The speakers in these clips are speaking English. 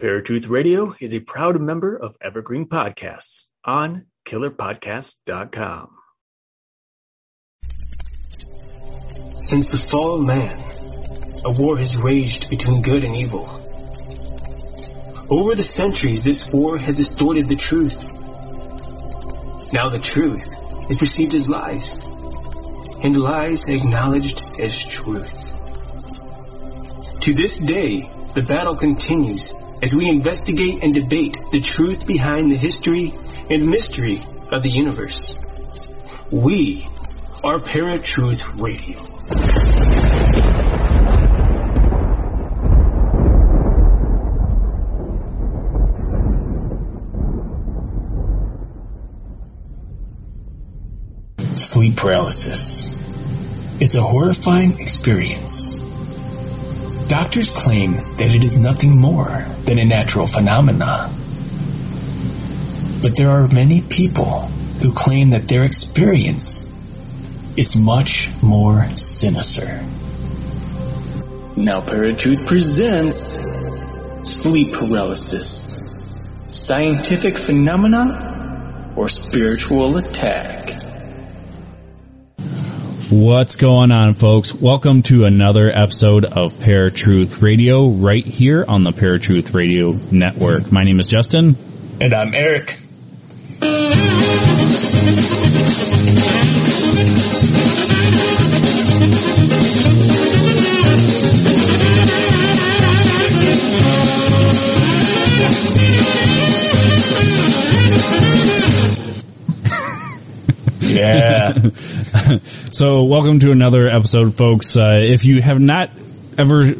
Paratruth Radio is a proud member of Evergreen Podcasts on killerpodcast.com. Since the fall of man, a war has raged between good and evil. Over the centuries, this war has distorted the truth. Now the truth is perceived as lies, and lies acknowledged as truth. To this day, the battle continues as we investigate and debate the truth behind the history and mystery of the universe. We are Paratruth Radio. Sleep paralysis. It's a horrifying experience. Doctors claim that it is nothing more than a natural phenomena. But there are many people who claim that their experience is much more sinister. Now Paratruth presents sleep paralysis, scientific phenomena, or spiritual attack. What's going on, folks? Welcome to another episode of Paratruth Radio right here on the Paratruth Radio Network. My name is Justin. And I'm Eric. Yeah. so, welcome to another episode, folks. Uh, if you have not ever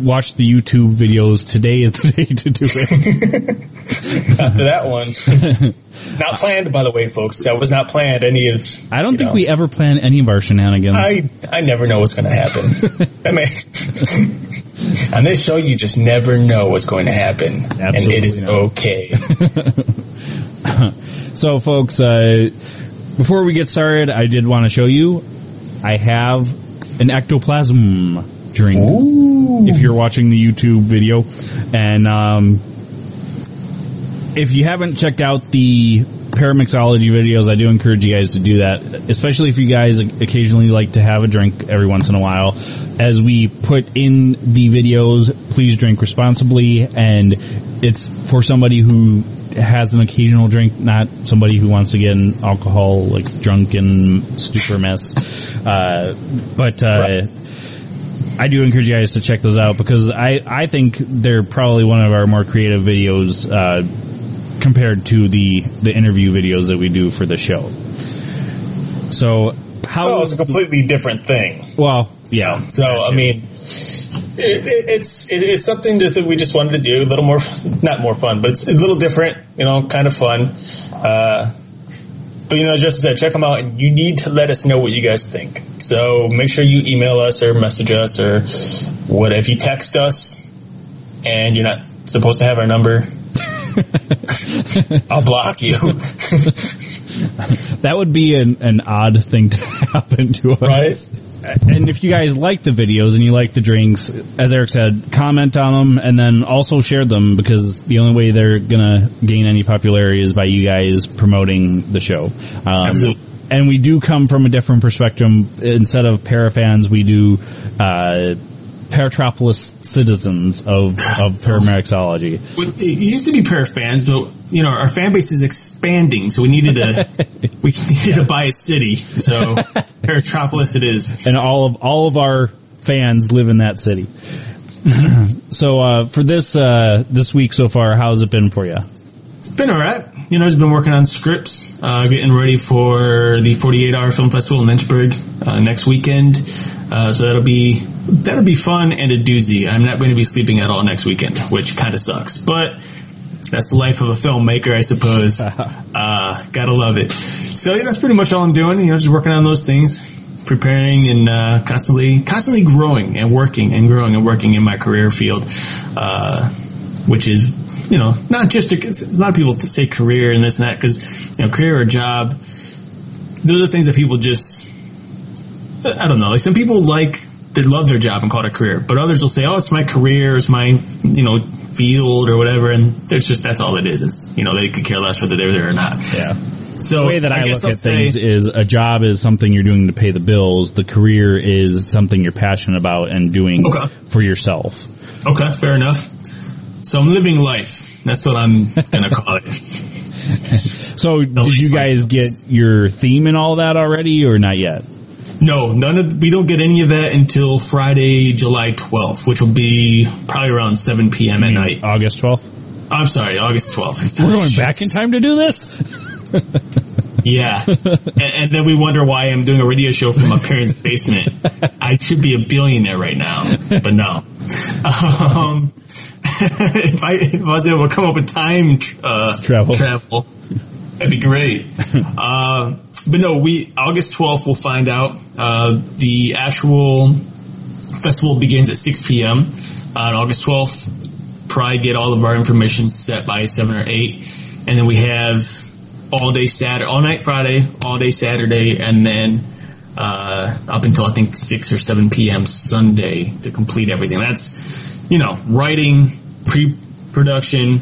watched the YouTube videos, today is the day to do it. After that one. not planned, by the way, folks. That was not planned. Any of. I don't think know. we ever plan any of our shenanigans. I I never know what's going to happen. I mean, on this show, you just never know what's going to happen, and it is not. okay. so, folks, uh, before we get started, I did want to show you I have an ectoplasm drink. Ooh. If you're watching the YouTube video, and um, if you haven't checked out the paramixology videos, I do encourage you guys to do that, especially if you guys occasionally like to have a drink every once in a while. As we put in the videos, please drink responsibly, and it's for somebody who has an occasional drink, not somebody who wants to get an alcohol like drunken stupor mess. Uh, but uh, Right. I do encourage you guys to check those out because I I think they're probably one of our more creative videos uh, compared to the the interview videos that we do for the show. So how? Oh, it's a completely different thing. well, yeah. So I mean, it, it, it's it, it's something just that we just wanted to do a little more, not more fun, but it's a little different. You know, kind of fun. Uh, but you know, just as I said, check them out, and you need to let us know what you guys think. So make sure you email us or message us or what if you text us and you're not supposed to have our number. I'll block you. that would be an, an odd thing to happen to us. right? And if you guys like the videos and you like the drinks, as Eric said, comment on them and then also share them because the only way they're gonna gain any popularity is by you guys promoting the show. Um, and we do come from a different perspective. Instead of parafans, we do uh, Paratropolis citizens of of paramixology. It used to be parafans, but you know our fan base is expanding, so we needed to we needed to buy a city. So Paratropolis it is. and all of all of our fans live in that city. so uh, for this uh, this week so far, how's it been for you? It's been alright. You know, I've been working on scripts, uh, getting ready for the 48 Hour Film Festival in Lynchburg uh, next weekend. Uh, so that'll be that'll be fun and a doozy. I'm not going to be sleeping at all next weekend, which kind of sucks, but that's the life of a filmmaker, I suppose. uh, gotta love it. So yeah, that's pretty much all I'm doing. You know, just working on those things, preparing and uh, constantly, constantly growing and working and growing and working in my career field, uh, which is, you know, not just a, a lot of people say career and this and that because you know, career or job. Those are things that people just, I don't know. Like some people like they love their job and call it a career. But others will say, "Oh, it's my career, it's my you know field or whatever," and it's just that's all it is. It's you know they could care less whether they're there or not. Yeah. So the way that I, guess look I'll at say- things is a job is something you're doing to pay the bills. The career is something you're passionate about and doing Okay. for yourself. Okay, fair enough. So I'm living life. That's what I'm gonna call it. So did you guys get your theme and all that already or not yet? No, none of we don't get any of that until Friday, July 12th, which will be probably around 7 p.m. at night. August 12th? I'm sorry, August 12th. We're going back in time to do this? Yeah, and, and then we wonder why I'm doing a radio show from my parents' basement. I should be a billionaire right now, but no. Um, if I if I was able to come up with time uh, Travel. travel, that'd be great. Uh, but no, we August 12th we'll find out. Uh, the actual festival begins at 6 p.m. on August 12th. Probably get all of our information set by seven or eight, and then we have all day Saturday, all night Friday, all day Saturday, and then uh, up until I think six or seven p.m. Sunday to complete everything. That's you know writing, pre-production,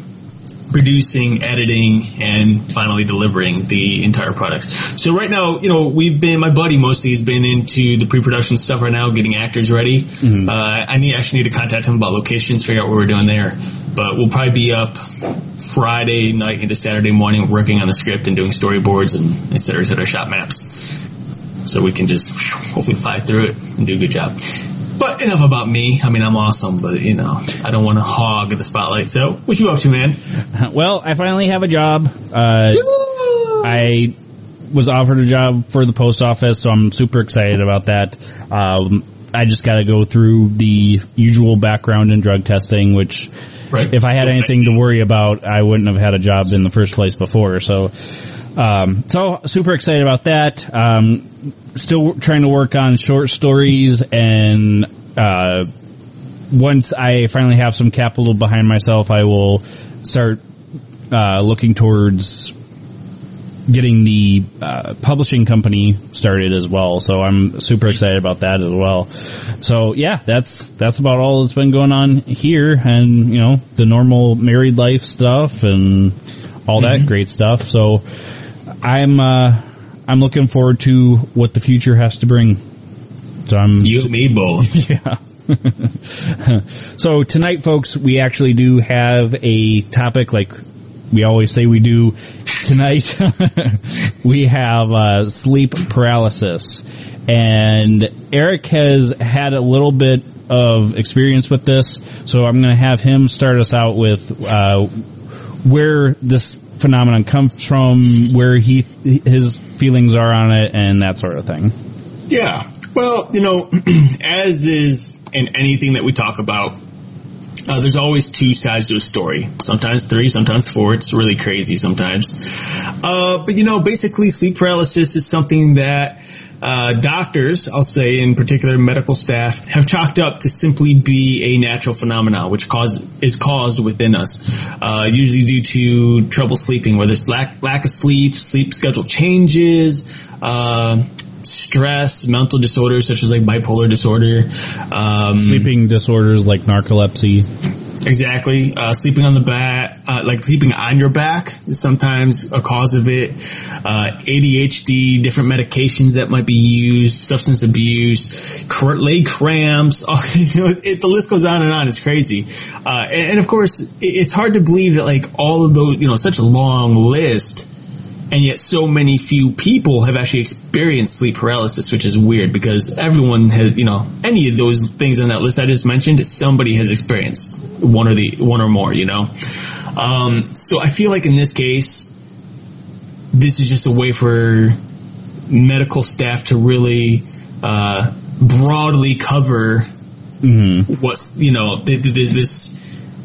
producing, editing, and finally delivering the entire product. So right now, you know, we've been my buddy mostly has been into the pre-production stuff right now, getting actors ready. Uh, I need actually need to contact him about locations, figure out what we're doing there. But we'll probably be up Friday night into Saturday morning working on the script and doing storyboards and et cetera, et cetera, shot maps. So we can just hopefully fly through it and do a good job. But enough about me. I mean, I'm awesome, but you know, I don't want to hog the spotlight. So, what you up to, man? Well, I finally have a job. Uh, I was offered a job for the post office, so I'm super excited about that. Um, I just got to go through the usual background and drug testing, which Right. if I had anything to worry about, I wouldn't have had a job in the first place before. So, um, so super excited about that. Um, still trying to work on short stories and, uh, once I finally have some capital behind myself, I will start, uh, looking towards getting the uh, publishing company started as well. So I'm super excited about that as well. So yeah, that's that's about all that's been going on here, and you know the normal married life stuff and all that great stuff. So I'm uh, I'm looking forward to what the future has to bring. So I'm You and me both. yeah. so tonight, folks, we actually do have a topic like we always say we do. Tonight, we have uh, sleep paralysis, and Eric has had a little bit of experience with this, so I'm going to have him start us out with uh, where this phenomenon comes from, where he his feelings are on it, and that sort of thing. Yeah. Well, you know, as is in anything that we talk about, uh, there's always two sides to a story. Sometimes three, sometimes four. It's really crazy sometimes. Uh, but you know, basically sleep paralysis is something that uh, doctors, I'll say in particular medical staff, have chalked up to simply be a natural phenomenon, which cause, is caused within us, uh, usually due to trouble sleeping, whether it's lack, lack of sleep, sleep schedule changes, uh, stress, mental disorders such as like bipolar disorder, um, Sleeping disorders like narcolepsy. Exactly. Uh, sleeping on the back, uh, like sleeping on your back is sometimes a cause of it. Uh, ADHD, different medications that might be used, substance abuse, cr- leg cramps. You know, it, the list goes on and on. It's crazy. Uh, and, and of course, it, it's hard to believe that like all of those, you know, such a long list and yet so many few people have actually experienced sleep paralysis, which is weird because everyone has, you know, any of those things on that list I just mentioned, somebody has experienced one or the one or more, you know. Um, so I feel like in this case, this is just a way for medical staff to really uh, broadly cover what's you know th- th- th- this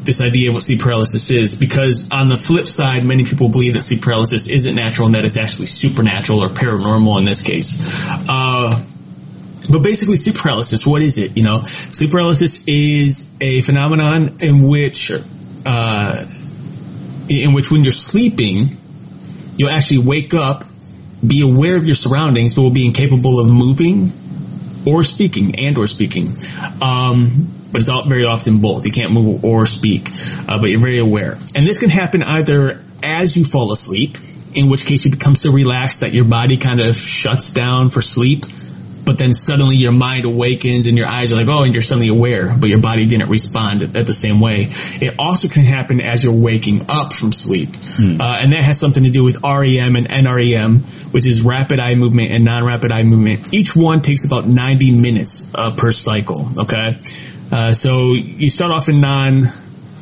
this idea of what sleep paralysis is because on the flip side many people believe that sleep paralysis isn't natural and that it's actually supernatural or paranormal in this case. Uh, but basically sleep paralysis what is it you know? Sleep paralysis is a phenomenon in which uh, in which when you're sleeping you'll actually wake up be aware of your surroundings but will be incapable of moving or speaking and or speaking. Um, but it's all, very often both. You can't move or speak, uh, but you're very aware. And this can happen either as you fall asleep, in which case you become so relaxed that your body kind of shuts down for sleep but then suddenly your mind awakens and your eyes are like, oh, and you're suddenly aware, but your body didn't respond at the same way. It also can happen as you're waking up from sleep. Hmm. Uh, and that has something to do with REM and NREM, which is rapid eye movement and non-rapid eye movement. Each one takes about 90 minutes uh, per cycle. Okay. Uh, so you start off in non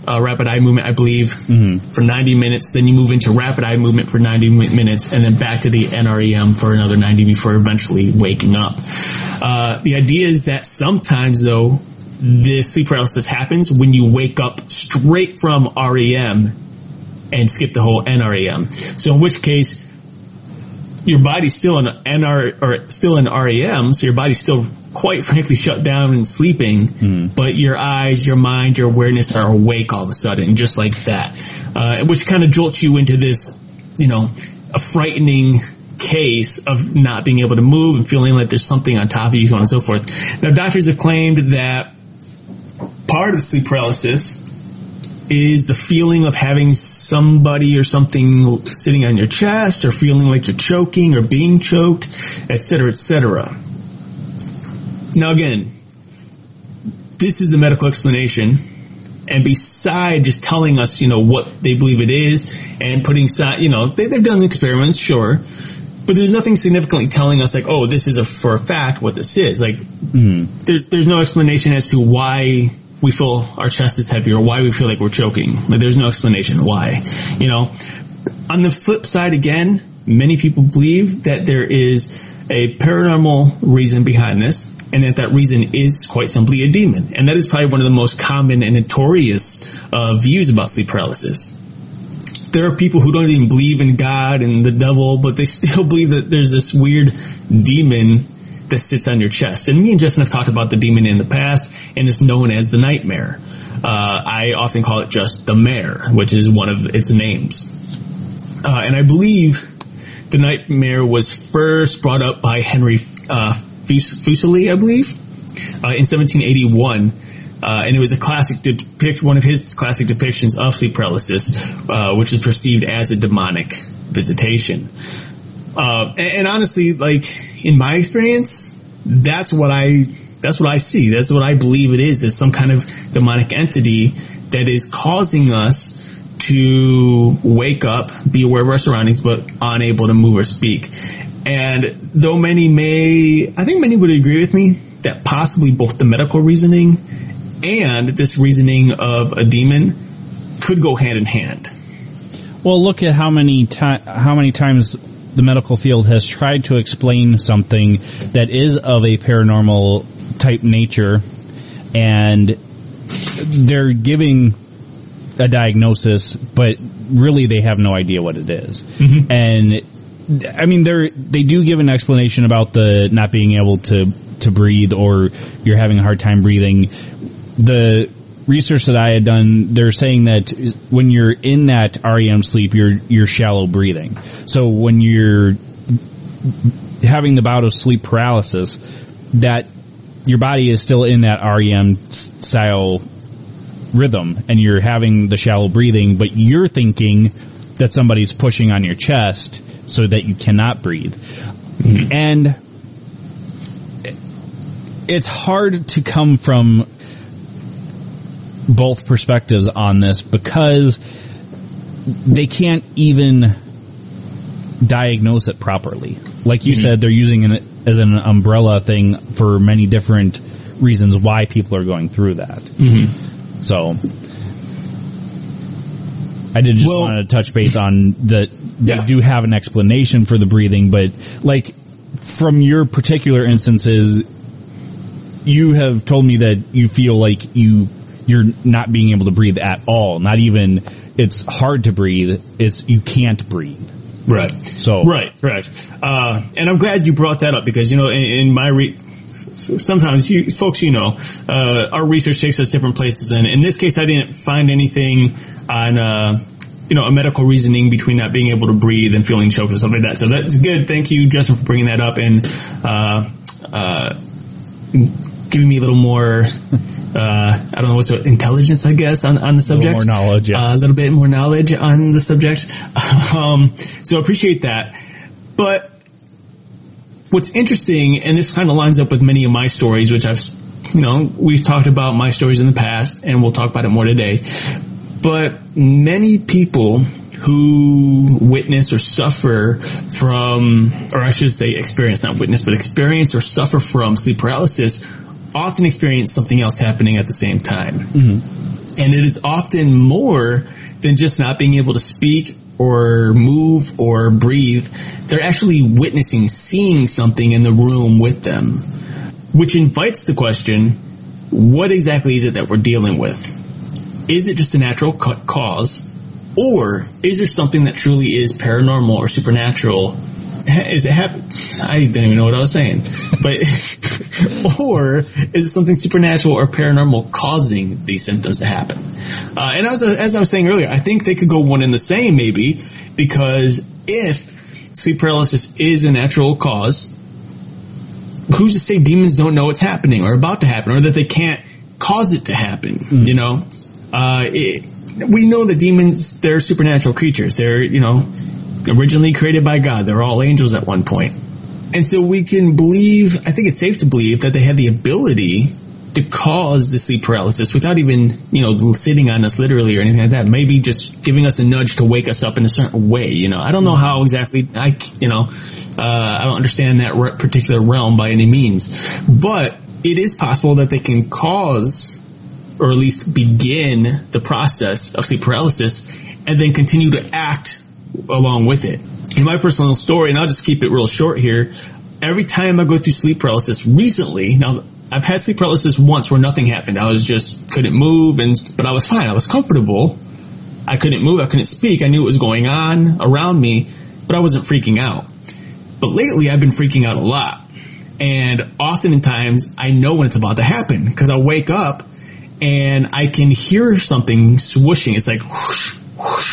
uh, rapid eye movement, I believe, mm-hmm. for 90 minutes. Then you move into rapid eye movement for 90 minutes, and then back to the NREM for another 90 before eventually waking up. Uh, the idea is that sometimes, though, the sleep paralysis happens when you wake up straight from REM and skip the whole NREM. So in which case, your body's still in NR or still in REM, so your body's still quite frankly shut down and sleeping, mm. but your eyes, your mind, your awareness are awake all of a sudden, just like that, uh, which kind of jolts you into this, you know, a frightening case of not being able to move and feeling like there's something on top of you, so on and so forth. Now, doctors have claimed that part of sleep paralysis is the feeling of having somebody or something sitting on your chest or feeling like you're choking or being choked, etc., etc. Now again, this is the medical explanation. And beside just telling us, you know, what they believe it is and putting, you know, they, have done experiments, sure, but there's nothing significantly telling us like, oh, this is a, for a fact what this is. Like, mm. there, there's no explanation as to why we feel our chest is heavy or why we feel like we're choking. Like there's no explanation why. You know, on the flip side again, many people believe that there is a paranormal reason behind this and that that reason is quite simply a demon. And that is probably one of the most common and notorious uh, views about sleep paralysis. There are people who don't even believe in God and the devil, but they still believe that there's this weird demon that sits on your chest. And me and Justin have talked about the demon in the past, and it's known as the nightmare. Uh, I often call it just the mare, which is one of its names. Uh, and I believe the nightmare was first brought up by Henry uh, Fuseli, I believe, uh, in 1781. Uh, and it was a classic depict, one of his classic depictions of sleep paralysis, uh, which is perceived as a demonic visitation. Uh, and, and, honestly, like in my experience, that's what I that's what I see. That's what I believe it is. Is some kind of demonic entity that is causing us to wake up, be aware of our surroundings, but unable to move or speak. And though many may, I think many would agree with me that possibly both the medical reasoning and this reasoning of a demon could go hand in hand. Well, look at how many ti- how many times the medical field has tried to explain something that is of a paranormal type nature, and they're giving a diagnosis, but really they have no idea what it is. Mm-hmm. And I mean, they they do give an explanation about the not being able to to breathe or you're having a hard time breathing. The research that I had done, they're saying that when you're in that REM sleep, you're you're shallow breathing. So when you're having the bout of sleep paralysis, that your body is still in that REM style rhythm, and you're having the shallow breathing, but you're thinking that somebody's pushing on your chest so that you cannot breathe, mm-hmm. and it's hard to come from both perspectives on this because they can't even diagnose it properly. Like you mm-hmm. said, they're using it as an umbrella thing for many different reasons why people are going through that. Mm-hmm. So I did just well, want to touch base on that. They yeah. do have an explanation for the breathing, but like from your particular instances, you have told me that you feel like you you're not being able to breathe at all. Not even it's hard to breathe. It's you can't breathe. Right. So right, right. Uh, and I'm glad you brought that up because you know in, in my re- sometimes you folks you know uh, our research takes us different places and in this case I didn't find anything on uh, you know a medical reasoning between not being able to breathe and feeling choked or something like that. So that's good. Thank you, Justin, for bringing that up and. Uh, uh giving me a little more, uh, I don't know what's it, intelligence, I guess, on, on the subject. more knowledge, yeah. Uh, a little bit more knowledge on the subject. Um, so I appreciate that. But what's interesting, and this kind of lines up with many of my stories, which I've, you know, we've talked about my stories in the past, and we'll talk about it more today. But many people who witness or suffer from, or I should say experience, not witness, but experience or suffer from sleep paralysis often experience something else happening at the same time. Mm-hmm. And it is often more than just not being able to speak or move or breathe. They're actually witnessing, seeing something in the room with them, which invites the question, what exactly is it that we're dealing with? Is it just a natural cause? Or is there something that truly is paranormal or supernatural? Is it happen? I don't even know what I was saying. But, or is it something supernatural or paranormal causing these symptoms to happen? Uh, and as, I- as I was saying earlier, I think they could go one and the same maybe because if sleep paralysis is a natural cause, who's to say demons don't know what's happening or about to happen or that they can't cause it to happen, you know? Uh, it, we know that demons, they're supernatural creatures. They're, you know, originally created by God. They're all angels at one point. And so we can believe, I think it's safe to believe that they had the ability to cause the sleep paralysis without even, you know, sitting on us literally or anything like that. Maybe just giving us a nudge to wake us up in a certain way, you know. I don't know how exactly, I, you know, uh, I don't understand that particular realm by any means. But it is possible that they can cause or at least begin the process of sleep paralysis and then continue to act along with it. In my personal story, and I'll just keep it real short here, every time I go through sleep paralysis recently, now I've had sleep paralysis once where nothing happened. I was just couldn't move and but I was fine. I was comfortable. I couldn't move, I couldn't speak. I knew what was going on around me, but I wasn't freaking out. But lately I've been freaking out a lot. And oftentimes I know when it's about to happen because I wake up and I can hear something swooshing. It's like whoosh, whoosh,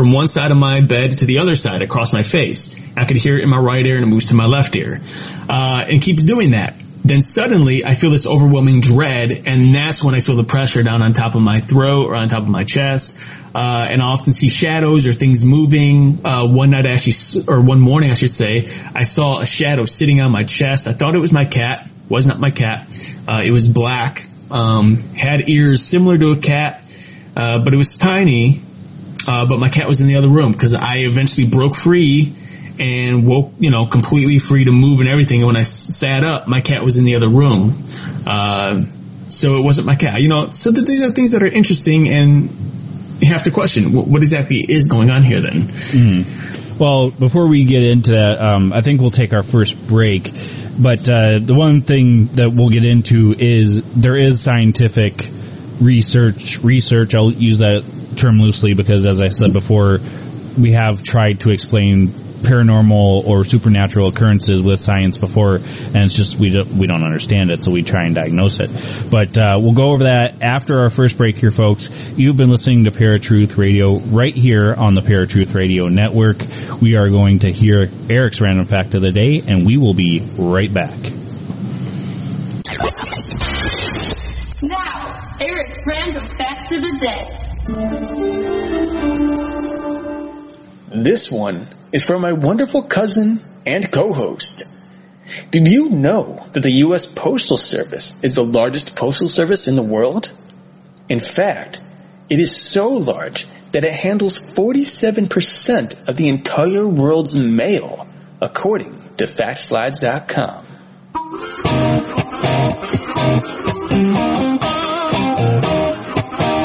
from one side of my bed to the other side across my face. I could hear it in my right ear and it moves to my left ear. Uh, and keeps doing that. Then suddenly I feel this overwhelming dread and that's when I feel the pressure down on top of my throat or on top of my chest. Uh, and I often see shadows or things moving. Uh, one night I actually, or one morning I should say, I saw a shadow sitting on my chest. I thought it was my cat. Was not my cat. Uh, it was black. Um, had ears similar to a cat, uh, but it was tiny. Uh, but my cat was in the other room because I eventually broke free and woke, you know, completely free to move and everything. And when I sat up, my cat was in the other room. Uh, so it wasn't my cat, you know, so th- these are things that are interesting and you have to question what, what exactly is going on here then. Well, before we get into that, um, I think we'll take our first break. But uh, the one thing that we'll get into is there is scientific research. Research. I'll use that term loosely because, as I said before, we have tried to explain paranormal or supernatural occurrences with science before, and it's just we don't we don't understand it, so we try and diagnose it. But uh, we'll go over that after our first break here, folks. You've been listening to Paratruth Radio right here on the Paratruth Radio Network. We are going to hear Eric's random fact of the day, and we will be right back. Random fact of the day. This one is from my wonderful cousin and co-host. Did you know that the U.S. Postal Service is the largest postal service in the world? In fact, it is so large that it handles 47% of the entire world's mail, according to FactSlides.com.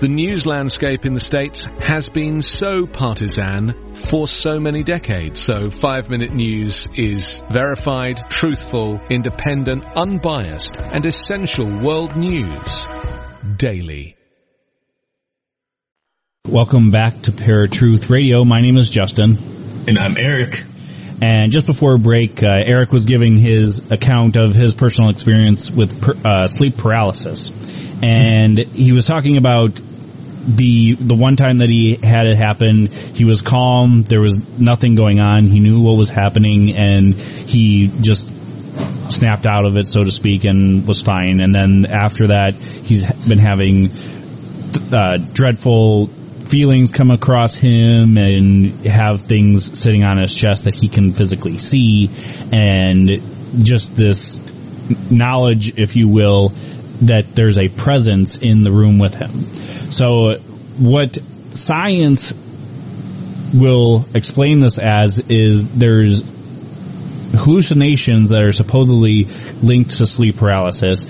The news landscape in the States has been so partisan for so many decades. So 5 Minute News is verified, truthful, independent, unbiased, and essential world news daily. Welcome back to Paratruth Radio. My name is Justin. And I'm Eric. And just before break, uh, Eric was giving his account of his personal experience with per, uh, sleep paralysis, and he was talking about the the one time that he had it happen. He was calm. There was nothing going on. He knew what was happening, and he just snapped out of it, so to speak, and was fine. And then after that, he's been having uh, dreadful feelings come across him and have things sitting on his chest that he can physically see and just this knowledge, if you will, that there's a presence in the room with him. So what science will explain this as is there's hallucinations that are supposedly linked to sleep paralysis.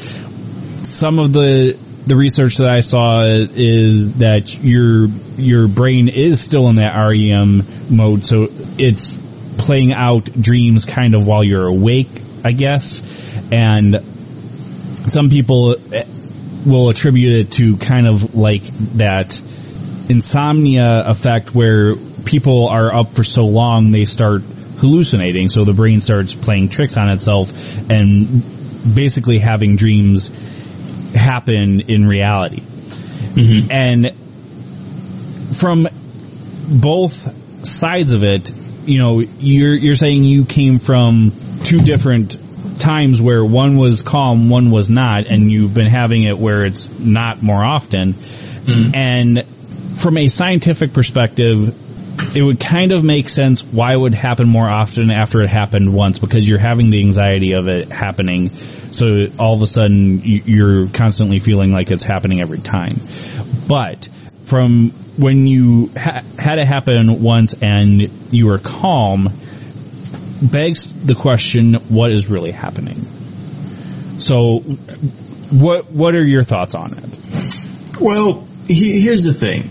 Some of the the research that I saw is that your your brain is still in that REM mode, so it's playing out dreams kind of while you're awake, I guess. And some people will attribute it to kind of like that insomnia effect where people are up for so long they start hallucinating, so the brain starts playing tricks on itself and basically having dreams happen in reality. Mm-hmm. And from both sides of it, you know, you're you're saying you came from two different times where one was calm, one was not, and you've been having it where it's not more often. Mm-hmm. And from a scientific perspective, it would kind of make sense why it would happen more often after it happened once because you're having the anxiety of it happening. So all of a sudden you- you're constantly feeling like it's happening every time. But from when you ha- had it happen once and you were calm, begs the question, what is really happening? So what, what are your thoughts on it? Well, he, here's the thing.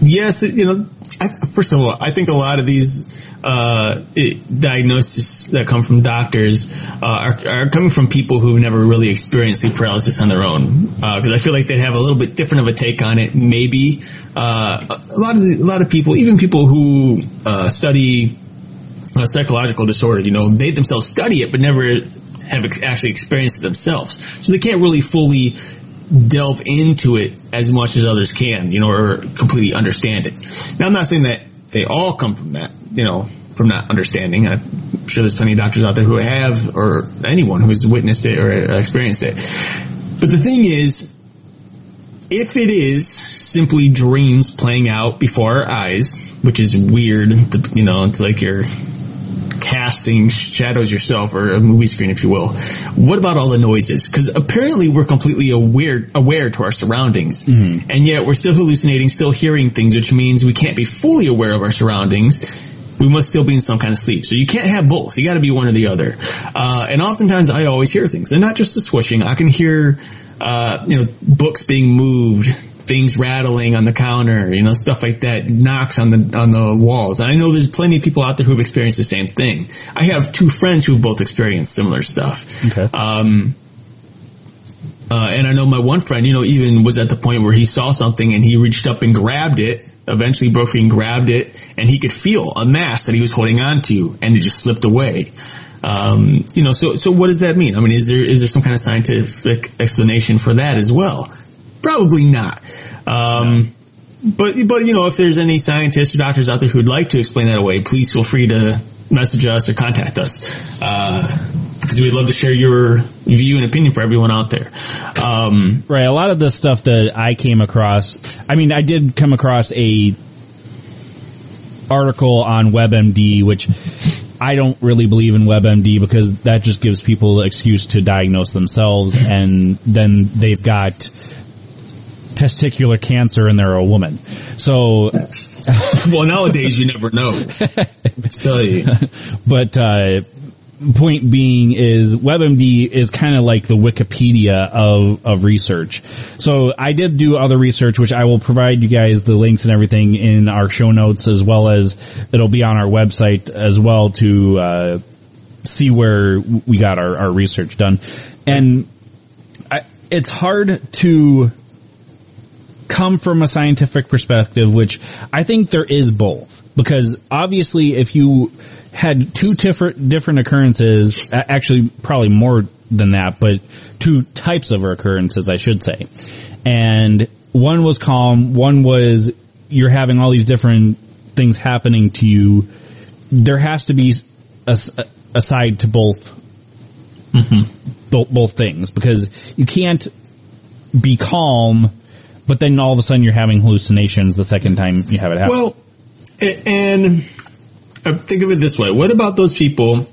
Yes, you know, I, first of all, I think a lot of these uh, it, diagnoses that come from doctors uh, are, are coming from people who've never really experienced sleep paralysis on their own. Uh because I feel like they have a little bit different of a take on it. Maybe uh, a lot of the, a lot of people, even people who uh, study uh, psychological disorder, you know, they themselves study it, but never have ex- actually experienced it themselves. So they can't really fully delve into it as much as others can, you know, or completely understand it. Now, I'm not saying that they all come from that, you know, from not understanding. I'm sure there's plenty of doctors out there who have, or anyone who's witnessed it or experienced it. But the thing is, if it is simply dreams playing out before our eyes, which is weird, you know, it's like you're casting shadows yourself or a movie screen, if you will. What about all the noises? Because apparently we're completely aware aware to our surroundings, and yet we're still hallucinating, still hearing things, which means we can't be fully aware of our surroundings. We must still be in some kind of sleep. So you can't have both. You got to be one or the other. Uh, and oftentimes I always hear things, and not just the swishing. I can hear, uh, you know, books being moved, things rattling on the counter, you know, stuff like that, knocks on the on the walls. And I know there's plenty of people out there who've experienced the same thing. I have two friends who've both experienced similar stuff. Okay. Um, uh, and I know my one friend, you know, even was at the point where he saw something and he reached up and grabbed it. Eventually broke free and grabbed it, and he could feel a mass that he was holding on to, and it just slipped away. Um, you know, so so what does that mean? I mean, is there is there some kind of scientific explanation for that as well? Probably not. Um, but but you know, if there's any scientists or doctors out there who'd like to explain that away, please feel free to message us or contact us because we'd love to share your view and opinion for everyone out there. Um, Right. A lot of the stuff that I came across, I mean, I did come across a article on WebMD, which I don't really believe in WebMD because that just gives people the excuse to diagnose themselves and then they've got testicular cancer and they're a woman. So, well, nowadays you never know. Tell you. but, uh, point being is WebMD is kind of like the Wikipedia of, of research. So I did do other research, which I will provide you guys the links and everything in our show notes as well as it'll be on our website as well to, uh, see where we got our, our research done. And I, it's hard to come from a scientific perspective, which I think there is both. Because obviously if you had two different, different occurrences, actually probably more than that, but two types of occurrences, I should say. And one was calm, one was you're having all these different things happening to you. There has to be a, a side to both mm-hmm. both, both things because you can't be calm, but then all of a sudden you're having hallucinations the second time you have it happen. Well, and uh, think of it this way. What about those people?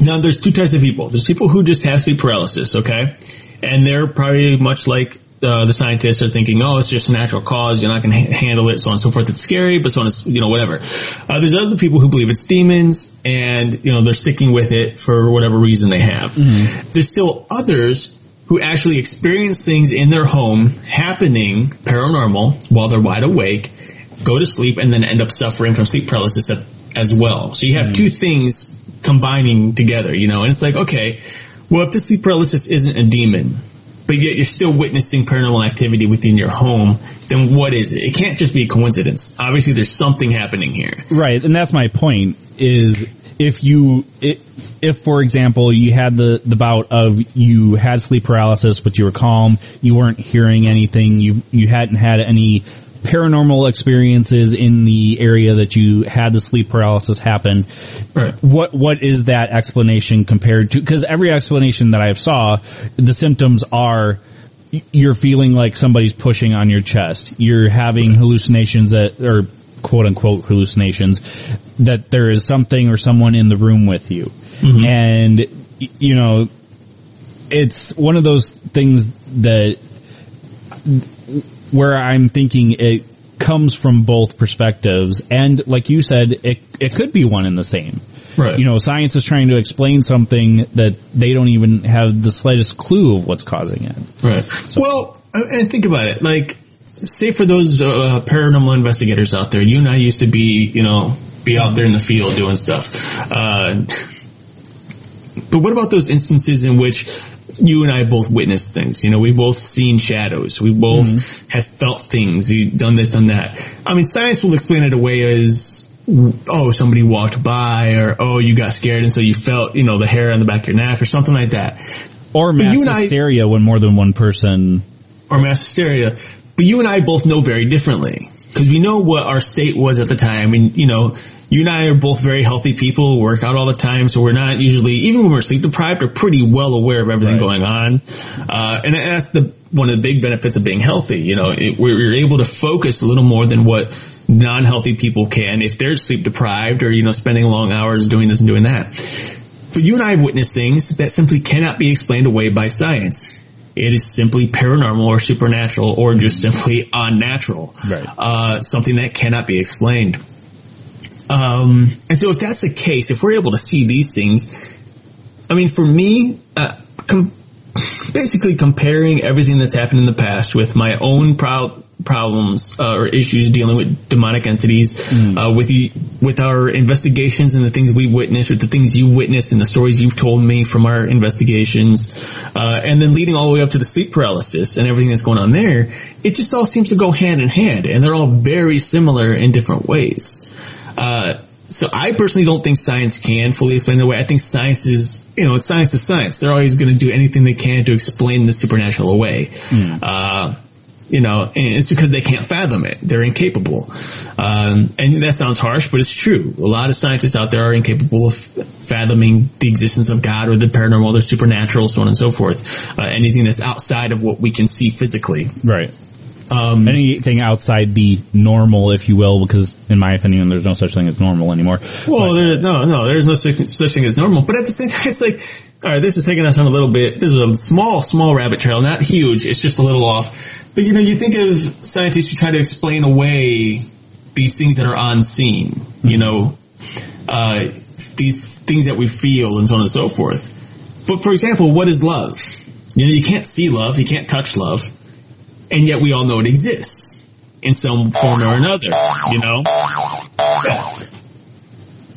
Now, there's two types of people. There's people who just have sleep paralysis, okay? And they're probably much like uh, the scientists are thinking, oh, it's just a natural cause. You're not going to ha- handle it, so on and so forth. It's scary, but so on, you know, whatever. Uh, there's other people who believe it's demons, and you know they're sticking with it for whatever reason they have. There's still others who actually experience things in their home happening paranormal while they're wide awake, go to sleep, and then end up suffering from sleep paralysis as well. So you have hmm. two things combining together, you know, and it's like, okay, well, if the sleep paralysis isn't a demon, but yet you're still witnessing paranormal activity within your home, then what is it? It can't just be a coincidence. Obviously, there's something happening here. Right, and that's my point. Is if you, if, if for example you had the the bout of you had sleep paralysis, but you were calm, you weren't hearing anything, you you hadn't had any paranormal experiences in the area that you had the sleep paralysis happen. Right. What what is that explanation compared to? Because every explanation that I have saw, the symptoms are you're feeling like somebody's pushing on your chest. You're having hallucinations that or quote unquote hallucinations that there is something or someone in the room with you. And you know it's one of those things that where I'm thinking it comes from both perspectives and like you said it it could be one and the same. Right. You know, science is trying to explain something that they don't even have the slightest clue of what's causing it. Right. Well, uh, and think about it. Like, say for those uh, paranormal investigators out there, you and I used to be, you know, be out there in the field doing stuff. Uh, but what about those instances in which you and I both witnessed things? You know, we both seen shadows. We both have felt things. We've done this, done that. I mean, science will explain it away as, oh, somebody walked by, or oh, you got scared, and so you felt, you know, the hair on the back of your neck, or something like that. Or mass you and I- hysteria when more than one person or mass hysteria. But you and I both know very differently because we know what our state was at the time. And you know, you and I are both very healthy people, work out all the time, so we're not usually, even when we're sleep deprived, we're pretty well aware of everything going on. Uh, and that's the one of the big benefits of being healthy. You know, it, we're, we're able to focus a little more than what non-healthy people can if they're sleep deprived or you know spending long hours doing this and doing that. But you and I have witnessed things that simply cannot be explained away by science. It is simply paranormal or supernatural or just simply unnatural. Right. Uh, something that cannot be explained. Um, and so if that's the case, if we're able to see these things, I mean, for me, uh, com- basically comparing everything that's happened in the past with my own pro- problems uh, or issues dealing with demonic entities, uh, with the with our investigations and the things we witnessed, with the things you've witnessed and the stories you've told me from our investigations, uh, and then leading all the way up to the sleep paralysis and everything that's going on there, it just all seems to go hand in hand, and they're all very similar in different ways. Uh, so I personally don't think science can fully explain it away. I think science is, you know, it's science is science. They're always going to do anything they can to explain the supernatural away. Uh, you know, and it's because they can't fathom it. They're incapable. Um, and that sounds harsh, but it's true. A lot of scientists out there are incapable of fathoming the existence of God or the paranormal, the supernatural, so on and so forth. Uh, anything that's outside of what we can see physically. Right. Um, Anything outside the normal, if you will, because in my opinion, there's no such thing as normal anymore. Well, there, no, no, there's no such, such thing as normal. But at the same time, it's like, all right, this is taking us on a little bit. This is a small, small rabbit trail, not huge. It's just a little off. But you know, you think of scientists who try to explain away these things that are unseen. You know, uh, these things that we feel and so on and so forth. But for example, what is love? You know, you can't see love, you can't touch love, and yet we all know it exists in some form or another, you know?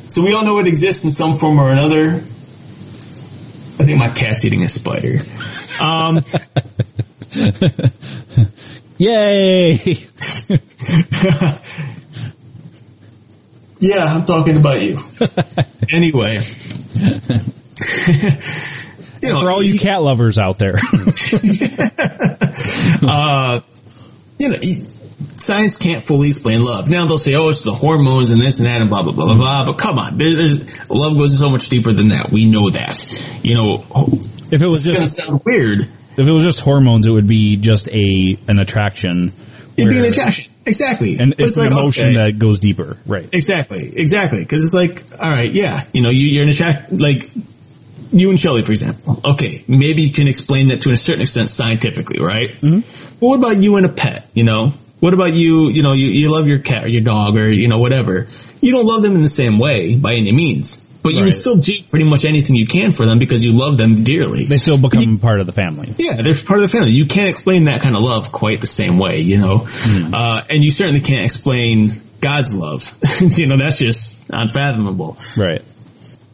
So we all know it exists in some form or another. I think my cat's eating a spider. Um, Yay! yeah, I'm talking about you. anyway. you know, For all you cat lovers out there. uh, you know, science can't fully explain love. Now they'll say, oh, it's the hormones and this and that and blah, blah, blah, blah, blah. But come on, there, there's, love goes so much deeper than that. We know that. You know, if it was it's going to just sound weird. if it was just hormones, it would be just a an attraction. It'd be an attraction. Exactly. and But it's an like, emotion okay. that goes deeper, right? Exactly, exactly. Because it's like, all right, yeah, you know, you, you're an attract like you and Shelly, for example. Okay, maybe you can explain that to a certain extent scientifically, right? Mm-hmm. But what about you and a pet? You know, what about you? You know, you, you love your cat or your dog or you know whatever. You don't love them in the same way by any means, but you Right. would still do pretty much anything you can for them because you love them dearly. They still become part of the family. Yeah, they're part of the family. You can't explain that kind of love quite the same way, you know. Uh, and you certainly can't explain God's love. you know, that's just unfathomable. Right.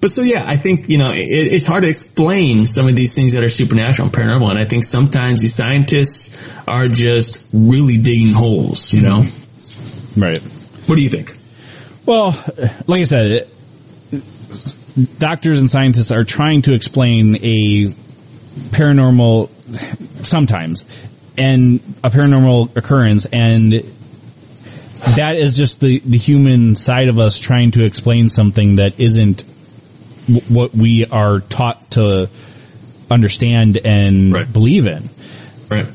But so yeah, I think you know it, it's hard to explain some of these things that are supernatural and paranormal, and I think sometimes these scientists are just really digging holes. You know, Right. what do you think? Well, like I said, it, doctors and scientists are trying to explain a paranormal sometimes and a paranormal occurrence and that is just the, the human side of us trying to explain something that isn't w- what we are taught to understand and Right. believe in Right.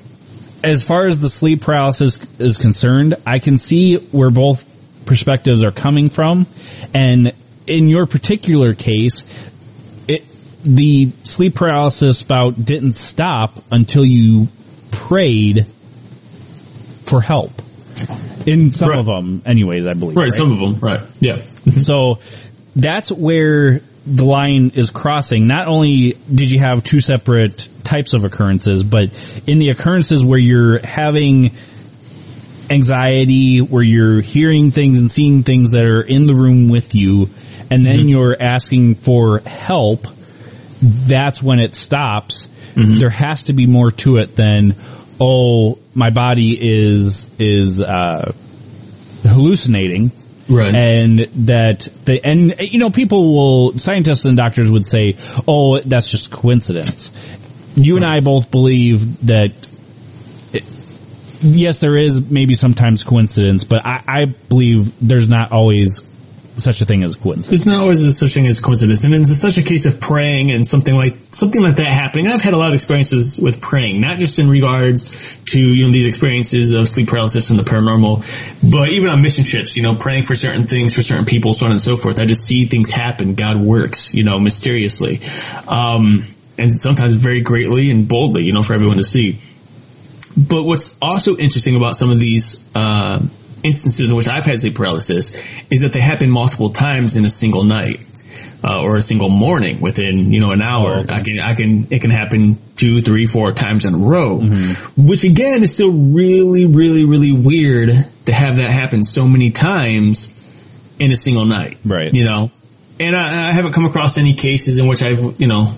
as far as the sleep paralysis is concerned, I can see where both perspectives are coming from. And in your particular case, it, the sleep paralysis bout didn't stop until you prayed for help. In some Right. of them, anyways, I believe. Right. Some of them. Right. Yeah. So that's where the line is crossing. Not only did you have two separate types of occurrences, but in the occurrences where you're having anxiety, where you're hearing things and seeing things that are in the room with you, and then you're asking for help, that's when it stops. There has to be more to it than, oh, my body is, is, uh, hallucinating Right. and that the and you know people will scientists and doctors would say oh that's just coincidence you and i both believe that yes there is maybe sometimes coincidence but I, I believe there's not always such a thing as coincidence There's not always a such thing as coincidence, and it's such a case of praying and something like something like that happening. I've had a lot of experiences with praying, not just in regards to you know these experiences of sleep paralysis and the paranormal, but even on mission trips. You know, praying for certain things for certain people, so on and so forth. I just see things happen. God works, you know, mysteriously, um, and sometimes very greatly and boldly. You know, for everyone to see. But what's also interesting about some of these uh, instances in which I've had sleep paralysis is that they happen multiple times in a single night. Uh, or a single morning within, you know, an hour. I can, I can, it can happen two, three, four times in a row, which again is still really, really, really weird to have that happen so many times in a single night. Right. You know, and I, I haven't come across any cases in which I've, you know,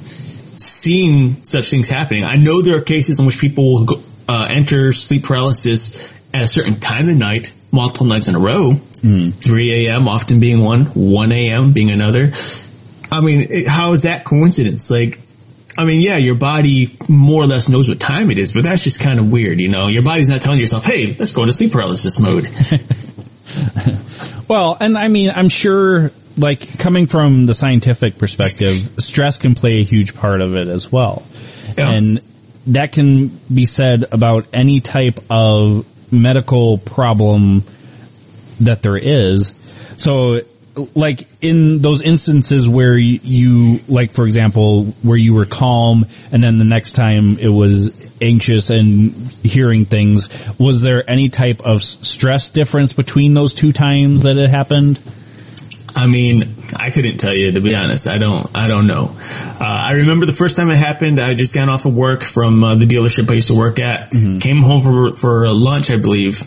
seen such things happening. I know there are cases in which people will go, uh, enter sleep paralysis at a certain time of the night, multiple nights in a row. Hmm. 3 a.m. often being one, 1 a.m. being another. I mean, it, how is that coincidence? Like, I mean, yeah, your body more or less knows what time it is, but that's just kind of weird, you know? Your body's not telling yourself, hey, let's go into sleep paralysis mode. Well, and I mean, I'm sure, like, coming from the scientific perspective, stress can play a huge part of it as well. Yeah. And that can be said about any type of medical problem that there is. So, like, in those instances where you- like, for example, where you were calm and then the next time it was anxious and hearing things, was there any type of stress difference between those two times that it happened? I mean, I couldn't tell you to be honest. I don't. I don't know. Uh, I remember the first time it happened. I just got off of work from uh, the dealership I used to work at. Came home for for lunch, I believe.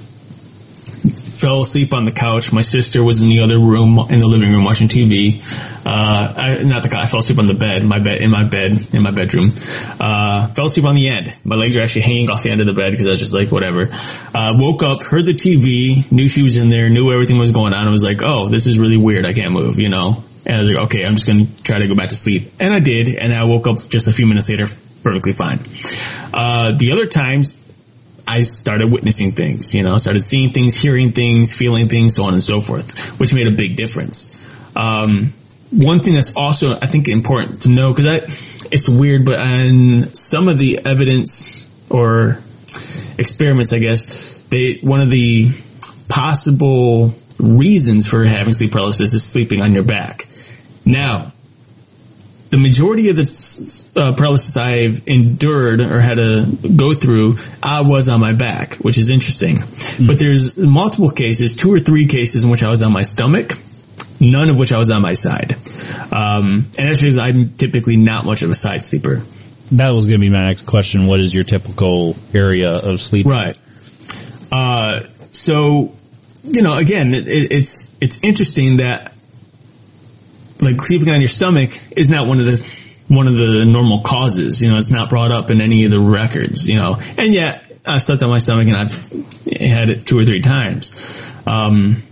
Fell asleep on the couch. My sister was in the other room, in the living room, watching TV. Uh, I, not the couch. I fell asleep on the bed. My bed, in my bed, in my bedroom. Uh, fell asleep on the end. My legs are actually hanging off the end of the bed because I was just like, whatever. Uh, woke up, heard the TV, knew she was in there, knew everything was going on. I was like, oh, this is really weird. I can't move, you know. And I was like, okay, I'm just gonna try to go back to sleep. And I did, and I woke up just a few minutes later, perfectly fine. Uh, the other times, I started witnessing things, you know, started seeing things, hearing things, feeling things, so on and so forth, which made a big difference. Um, one thing that's also, I think, important to know, because I, it's weird, but on some of the evidence or experiments, I guess, they, one of the possible reasons for having sleep paralysis is sleeping on your back. Now, the majority of the uh, paralysis I've endured or had to go through, I was on my back, which is interesting. But there's multiple cases, two or three cases in which I was on my stomach, none of which I was on my side. Um, and that's because I'm typically not much of a side sleeper. That was going to be my next question. What is your typical area of sleep? Right. Uh, so, you know, again, it, it's it's interesting that like sleeping on your stomach is not one of the one of the normal causes. You know, it's not brought up in any of the records. You know, and yet I've slept on my stomach and I've had it two or three times. Um,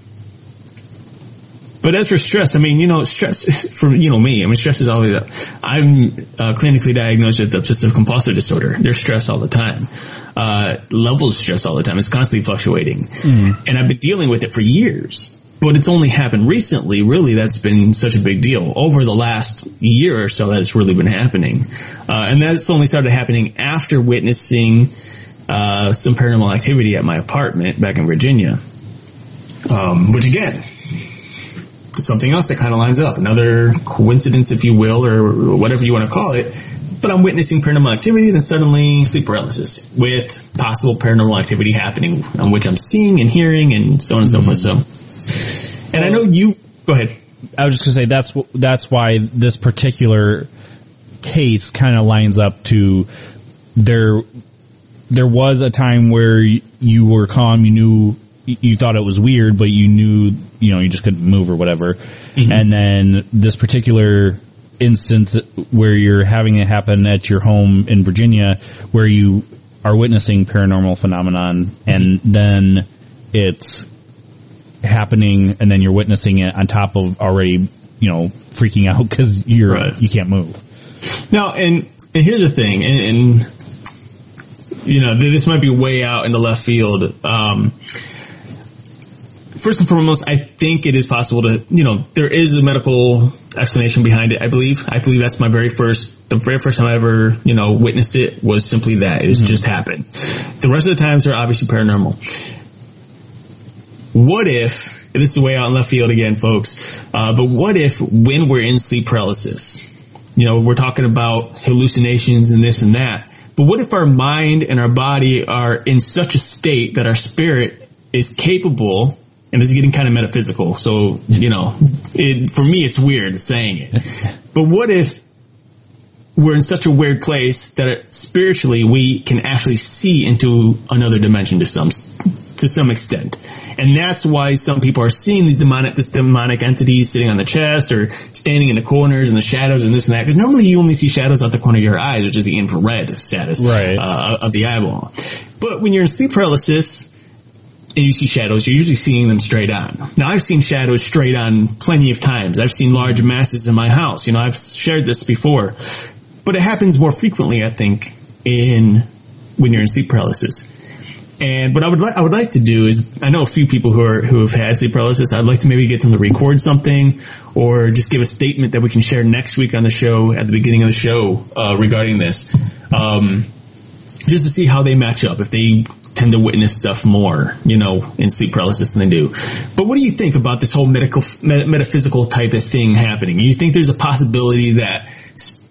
but as for stress, I mean, you know, stress for you know me. I mean, stress is always. I'm uh, clinically diagnosed with obsessive compulsive disorder. There's stress all the time. Uh, levels of stress all the time. It's constantly fluctuating, and I've been dealing with it for years. But it's only happened recently. Really, that's been such a big deal over the last year or so that it's really been happening, uh, and that's only started happening after witnessing uh, some paranormal activity at my apartment back in Virginia. Um, which again, something else that kind of lines up. Another coincidence, if you will, or whatever you want to call it. But I'm witnessing paranormal activity, then suddenly sleep paralysis with possible paranormal activity happening, on which I'm seeing and hearing and so on and so forth. So, and I know you, go ahead. I was just going to say that's that's why this particular case kind of lines up to there. There was a time where you were calm, you knew you thought it was weird, but you knew you know you just couldn't move or whatever. Mm-hmm. And then this particular instance where you're having it happen at your home in Virginia, where you are witnessing paranormal phenomenon, and then it's happening, and then you're witnessing it on top of already you know freaking out because you're Right. you can't move. Now, and, and here's the thing, and, and you know, this might be way out in the left field. Um, first and foremost, I think it is possible to, you know, there is a medical explanation behind it. I believe. I believe that's my very first, the very first time I ever, you know, witnessed it was simply that it was just happened. The rest of the times are obviously paranormal. What if, this is way out in left field again, folks, uh, but what if when we're in sleep paralysis, you know, we're talking about hallucinations and this and that, but what if our mind and our body are in such a state that our spirit is capable, and this is getting kind of metaphysical, so, you know, it, for me it's weird saying it, but what if we're in such a weird place that spiritually we can actually see into another dimension to some to some extent, and that's why some people are seeing these demonic this demonic entities sitting on the chest or standing in the corners and the shadows and this and that. Because normally you only see shadows out the corner of your eyes, which is the infrared status Right. uh, of the eyeball. But when you're in sleep paralysis, and you see shadows, you're usually seeing them straight on. Now I've seen shadows straight on plenty of times. I've seen large masses in my house. You know, I've shared this before, but it happens more frequently, I think, in when you're in sleep paralysis. And what I would like, I would like to do is, I know a few people who are, who have had sleep paralysis. I'd like to maybe get them to record something or just give a statement that we can share next week on the show at the beginning of the show, uh, regarding this. Um, just to see how they match up if they tend to witness stuff more, you know, in sleep paralysis than they do. But what do you think about this whole medical, met- metaphysical type of thing happening? You think there's a possibility that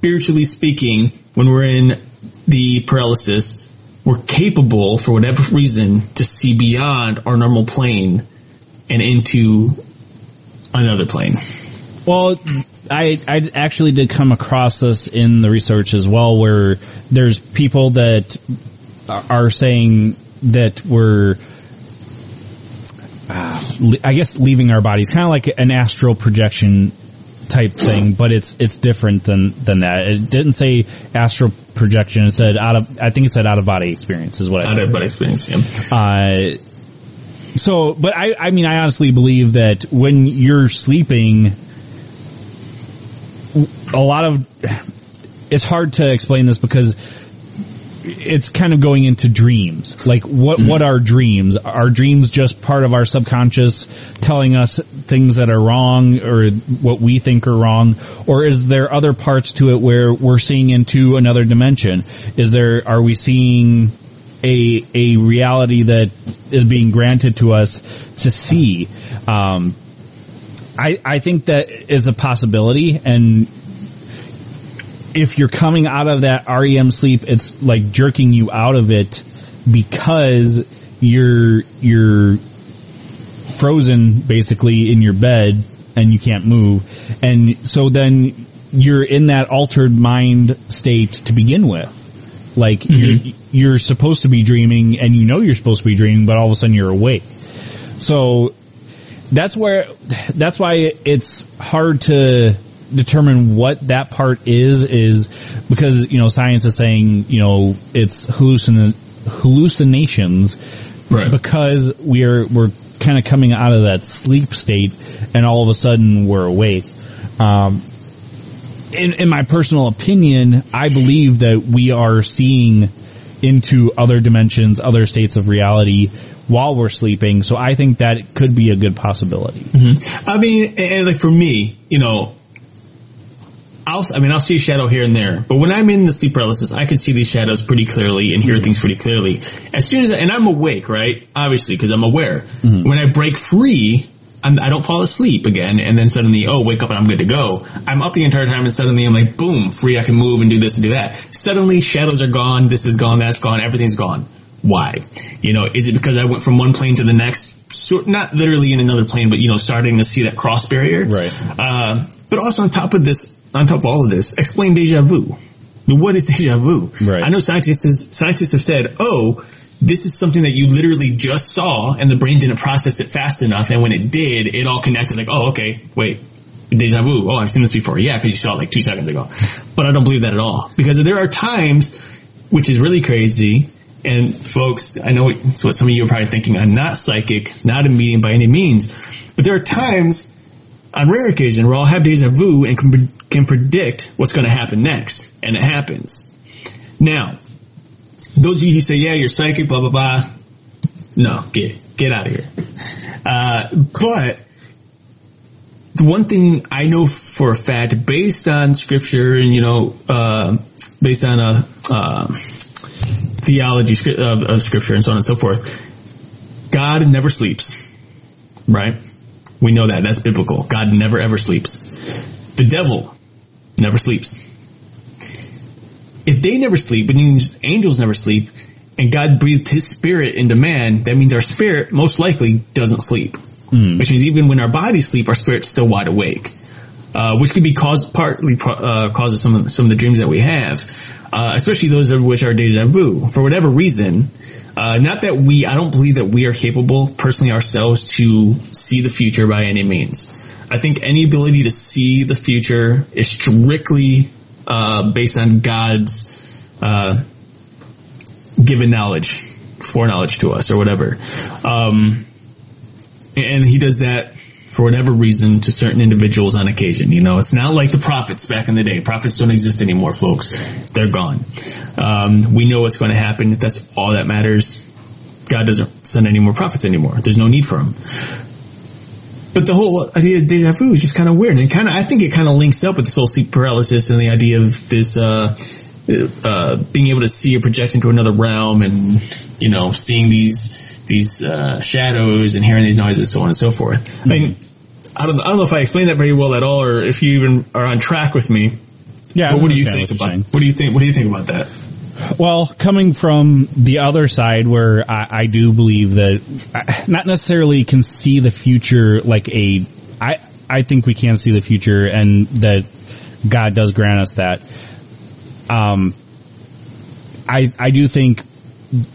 spiritually speaking, when we're in the paralysis, we're capable for whatever reason to see beyond our normal plane and into another plane. Well, I I actually did come across this in the research as well, where there's people that are saying that we're, uh, I guess, leaving our bodies, kind of like an astral projection type thing, but it's it's different than than that. It didn't say astral projection; it said out of. I think it said out of body experience is what I Out of body experience. Yeah. uh, so, but I, I mean, I honestly believe that when you're sleeping, a lot of, it's hard to explain this because it's kind of going into dreams. Like, what, what are dreams? Are dreams just part of our subconscious telling us things that are wrong or what we think are wrong? Or is there other parts to it where we're seeing into another dimension? Is there, are we seeing a a reality that is being granted to us to see. Um, I I think that is a possibility, and if you're coming out of that REM sleep, it's like jerking you out of it because you're you're frozen basically in your bed and you can't move, and so then you're in that altered mind state to begin with. Like mm-hmm. you're, you're supposed to be dreaming and you know you're supposed to be dreaming, but all of a sudden you're awake. So that's where, that's why it's hard to determine what that part is, is because, you know, science is saying, you know, it's hallucin- hallucinations Right. because we're, we're kind of coming out of that sleep state and all of a sudden we're awake. Um, in, in my personal opinion, I believe that we are seeing into other dimensions, other states of reality while we're sleeping. So I think that could be a good possibility. I mean, and like for me, you know, I'll, I mean, I'll see a shadow here and there, but when I'm in the sleep paralysis, I can see these shadows pretty clearly and hear things pretty clearly. As soon as, I, and I'm awake, right? Obviously, because I'm aware. When I break free, I'm, I don't fall asleep again, and then suddenly, oh, wake up and I'm good to go. I'm up the entire time, and suddenly I'm like, boom, free. I can move and do this and do that. Suddenly, shadows are gone. This is gone. That's gone. Everything's gone. Why? You know, is it because I went from one plane to the next? Sort, not literally in another plane, but you know, starting to see that cross barrier. Right. Uh, but also on top of this, on top of all of this, explain deja vu. What is deja vu? Right. I know scientists scientists have said, oh, this is something that you literally just saw, and the brain didn't process it fast enough, and when it did, it all connected. Like, oh, okay, wait, deja vu. Oh, I've seen this before. Yeah, because you saw it like two seconds ago. But I don't believe that at all because there are times, which is really crazy. And folks, I know it's what some of you are probably thinking. I'm not psychic, not a medium by any means, but there are times on rare occasion I'll have deja vu and can, can predict what's going to happen next, and it happens. Now, those of you who say, "Yeah, you're psychic," blah blah blah, no, get get out of here. Uh, but the one thing I know for a fact, based on scripture and you know, uh, based on a uh, theology of, of scripture and so on and so forth, God never sleeps. Right? We know that. That's biblical. God never ever sleeps. The devil never sleeps. If they never sleep, it means angels never sleep, and God breathed his spirit into man, that means our spirit most likely doesn't sleep. Which means even when our bodies sleep, our spirit's still wide awake. Uh, which could be caused partly uh, causes some of the, some of the dreams that we have, uh, especially those of which are deja vu. For whatever reason, uh, not that we, I don't believe that we are capable personally ourselves to see the future by any means. I think any ability to see the future is strictly uh, based on God's uh, given knowledge, foreknowledge to us, or whatever. Um, and he does that for whatever reason to certain individuals on occasion. You know, it's not like the prophets back in the day. Prophets don't exist anymore, folks. They're gone. Um, we know what's going to happen. That's all that matters. God doesn't send any more prophets anymore. There's no need for them. But the whole idea of deja vu is just kind of weird, and kind of I think it kind of links up with this whole sleep paralysis and the idea of this uh, uh, being able to see or project into another realm, and you know, seeing these these uh, shadows and hearing these noises, so on and so forth. I mean, I don't, I don't know if I explained that very well at all, or if you even are on track with me. Yeah. But what do you think about? you're What do you think? What do you think about that? Well, coming from the other side where I, I do believe that I not necessarily can see the future like a, I, I think we can see the future and that God does grant us that. Um, I, I do think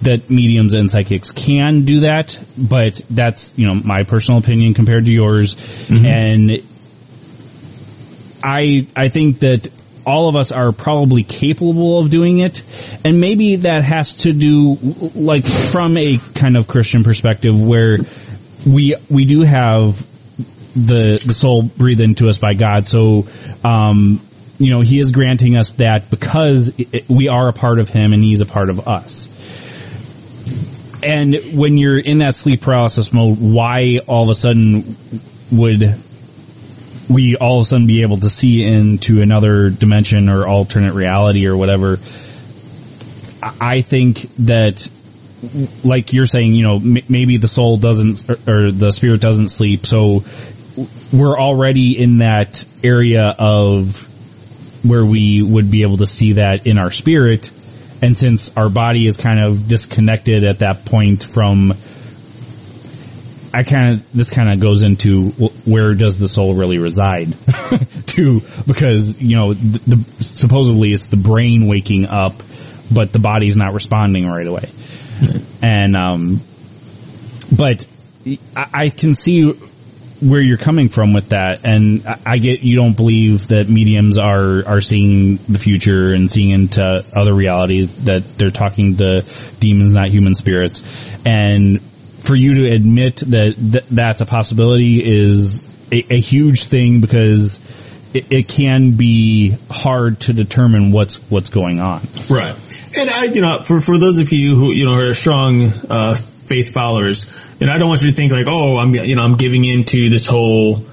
that mediums and psychics can do that, but that's, you know, my personal opinion compared to yours. And I, I think that all of us are probably capable of doing it. And maybe that has to do, like, from a kind of Christian perspective where we, we do have the, the soul breathed into us by God. So, um, you know, he is granting us that because it- we are a part of him and he's a part of us. And when you're in that sleep paralysis mode, why all of a sudden would we all of a sudden be able to see into another dimension or alternate reality or whatever? I think that, like you're saying, you know, m- maybe the soul doesn't or the spirit doesn't sleep, so we're already in that area of where we would be able to see that in our spirit. And since our body is kind of disconnected at that point from, I kind of, this kind of goes into wh- where does the soul really reside too, because, you know, the, the, supposedly it's the brain waking up, but the body's not responding right away. And, um, but I, I can see where you're coming from with that, and I- get you don't believe that mediums are are seeing the future and seeing into other realities that they're talking to demons, not human spirits, and for you to admit that th- that's a possibility is a, a huge thing because it, it can be hard to determine what's what's going on. Right. And I, you know, for, for those of you who, you know, are strong, uh, faith followers, and I don't want you to think like, oh, I'm, you know, I'm giving into this whole,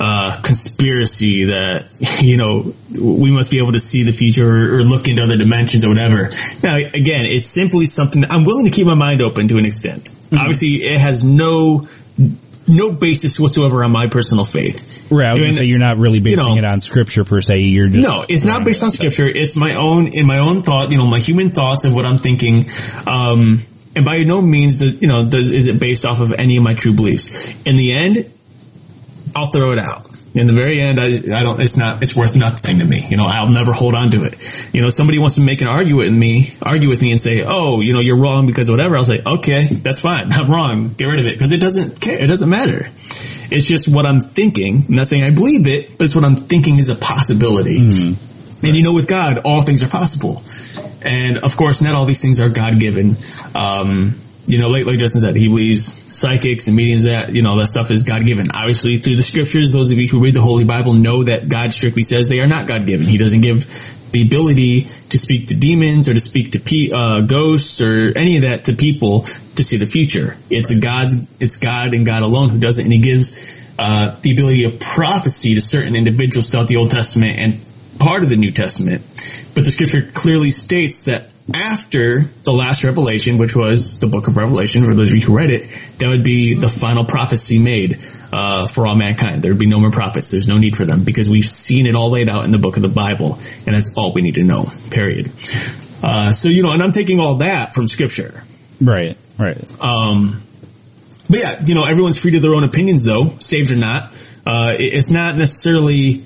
uh, conspiracy that, you know, we must be able to see the future or, or look into other dimensions or whatever. Now, again, it's simply something that I'm willing to keep my mind open to an extent. Obviously, it has no, no basis whatsoever on my personal faith. Right, I And- say you're not really basing know- it on scripture per se. You're just No, it's not based on scripture. It's my own, in my own thought, you know, my human thoughts of what I'm thinking. Um, and by no means, does, you know, does, is it based off of any of my true beliefs. In the end, I'll throw it out. In the very end, I, I don't, it's not, it's worth nothing to me. You know, I'll never hold on to it. You know, somebody wants to make an argument with me, argue with me and say, oh, you know, you're wrong because whatever. I'll say, okay, that's fine. I'm wrong. Get rid of it. Cause it doesn't care. It doesn't matter. It's just what I'm thinking. I'm not saying I believe it, but it's what I'm thinking is a possibility. Mm-hmm. And you know, with God, all things are possible. And of course, not all these things are God given. Um, you know, like, like Justin said, he believes psychics and mediums that, you know, that stuff is God given. Obviously, through the scriptures, those of you who read the Holy Bible know that God strictly says they are not God given. He doesn't give the ability to speak to demons or to speak to pe- uh, ghosts or any of that to people to see the future. It's God's, it's God and God alone who does it. And he gives, uh, the ability of prophecy to certain individuals throughout the Old Testament and part of the New Testament. But the scripture clearly states that after the last revelation, which was the book of Revelation, for those of you who read it, that would be the final prophecy made uh, for all mankind. There would be no more prophets. There's no need for them because we've seen it all laid out in the book of the Bible, and that's all we need to know. Period. Uh, so you know, and I'm taking all that from scripture. right, right. Um, but yeah, you know, everyone's free to their own opinions though, saved or not. Uh, it- it's not necessarily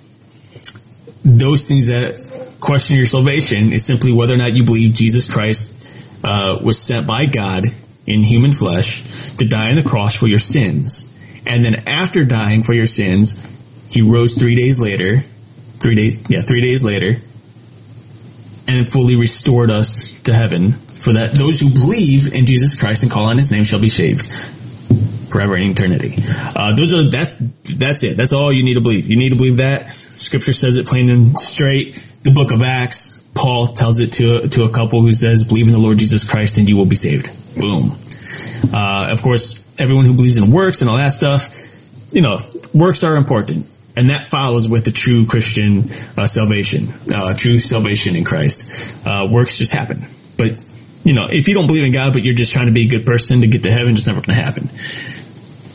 those things that question your salvation. is simply whether or not you believe Jesus Christ, uh, was sent by God in human flesh to die on the cross for your sins. And then after dying for your sins, he rose three days later, three days, yeah, three days later, and fully restored us to heaven for that those who believe in Jesus Christ and call on his name shall be saved forever and eternity. Uh, those are, that's, that's it. That's all you need to believe. You need to believe that. Scripture says it plain and straight. The book of Acts, Paul tells it to, to a couple who says, believe in the Lord Jesus Christ and you will be saved. Boom. Uh, of course, everyone who believes in works and all that stuff, you know, works are important. And that follows with the true Christian uh, salvation, uh, true salvation in Christ. Uh, works just happen. But, you know, if you don't believe in God, but you're just trying to be a good person to get to heaven, it's never going to happen.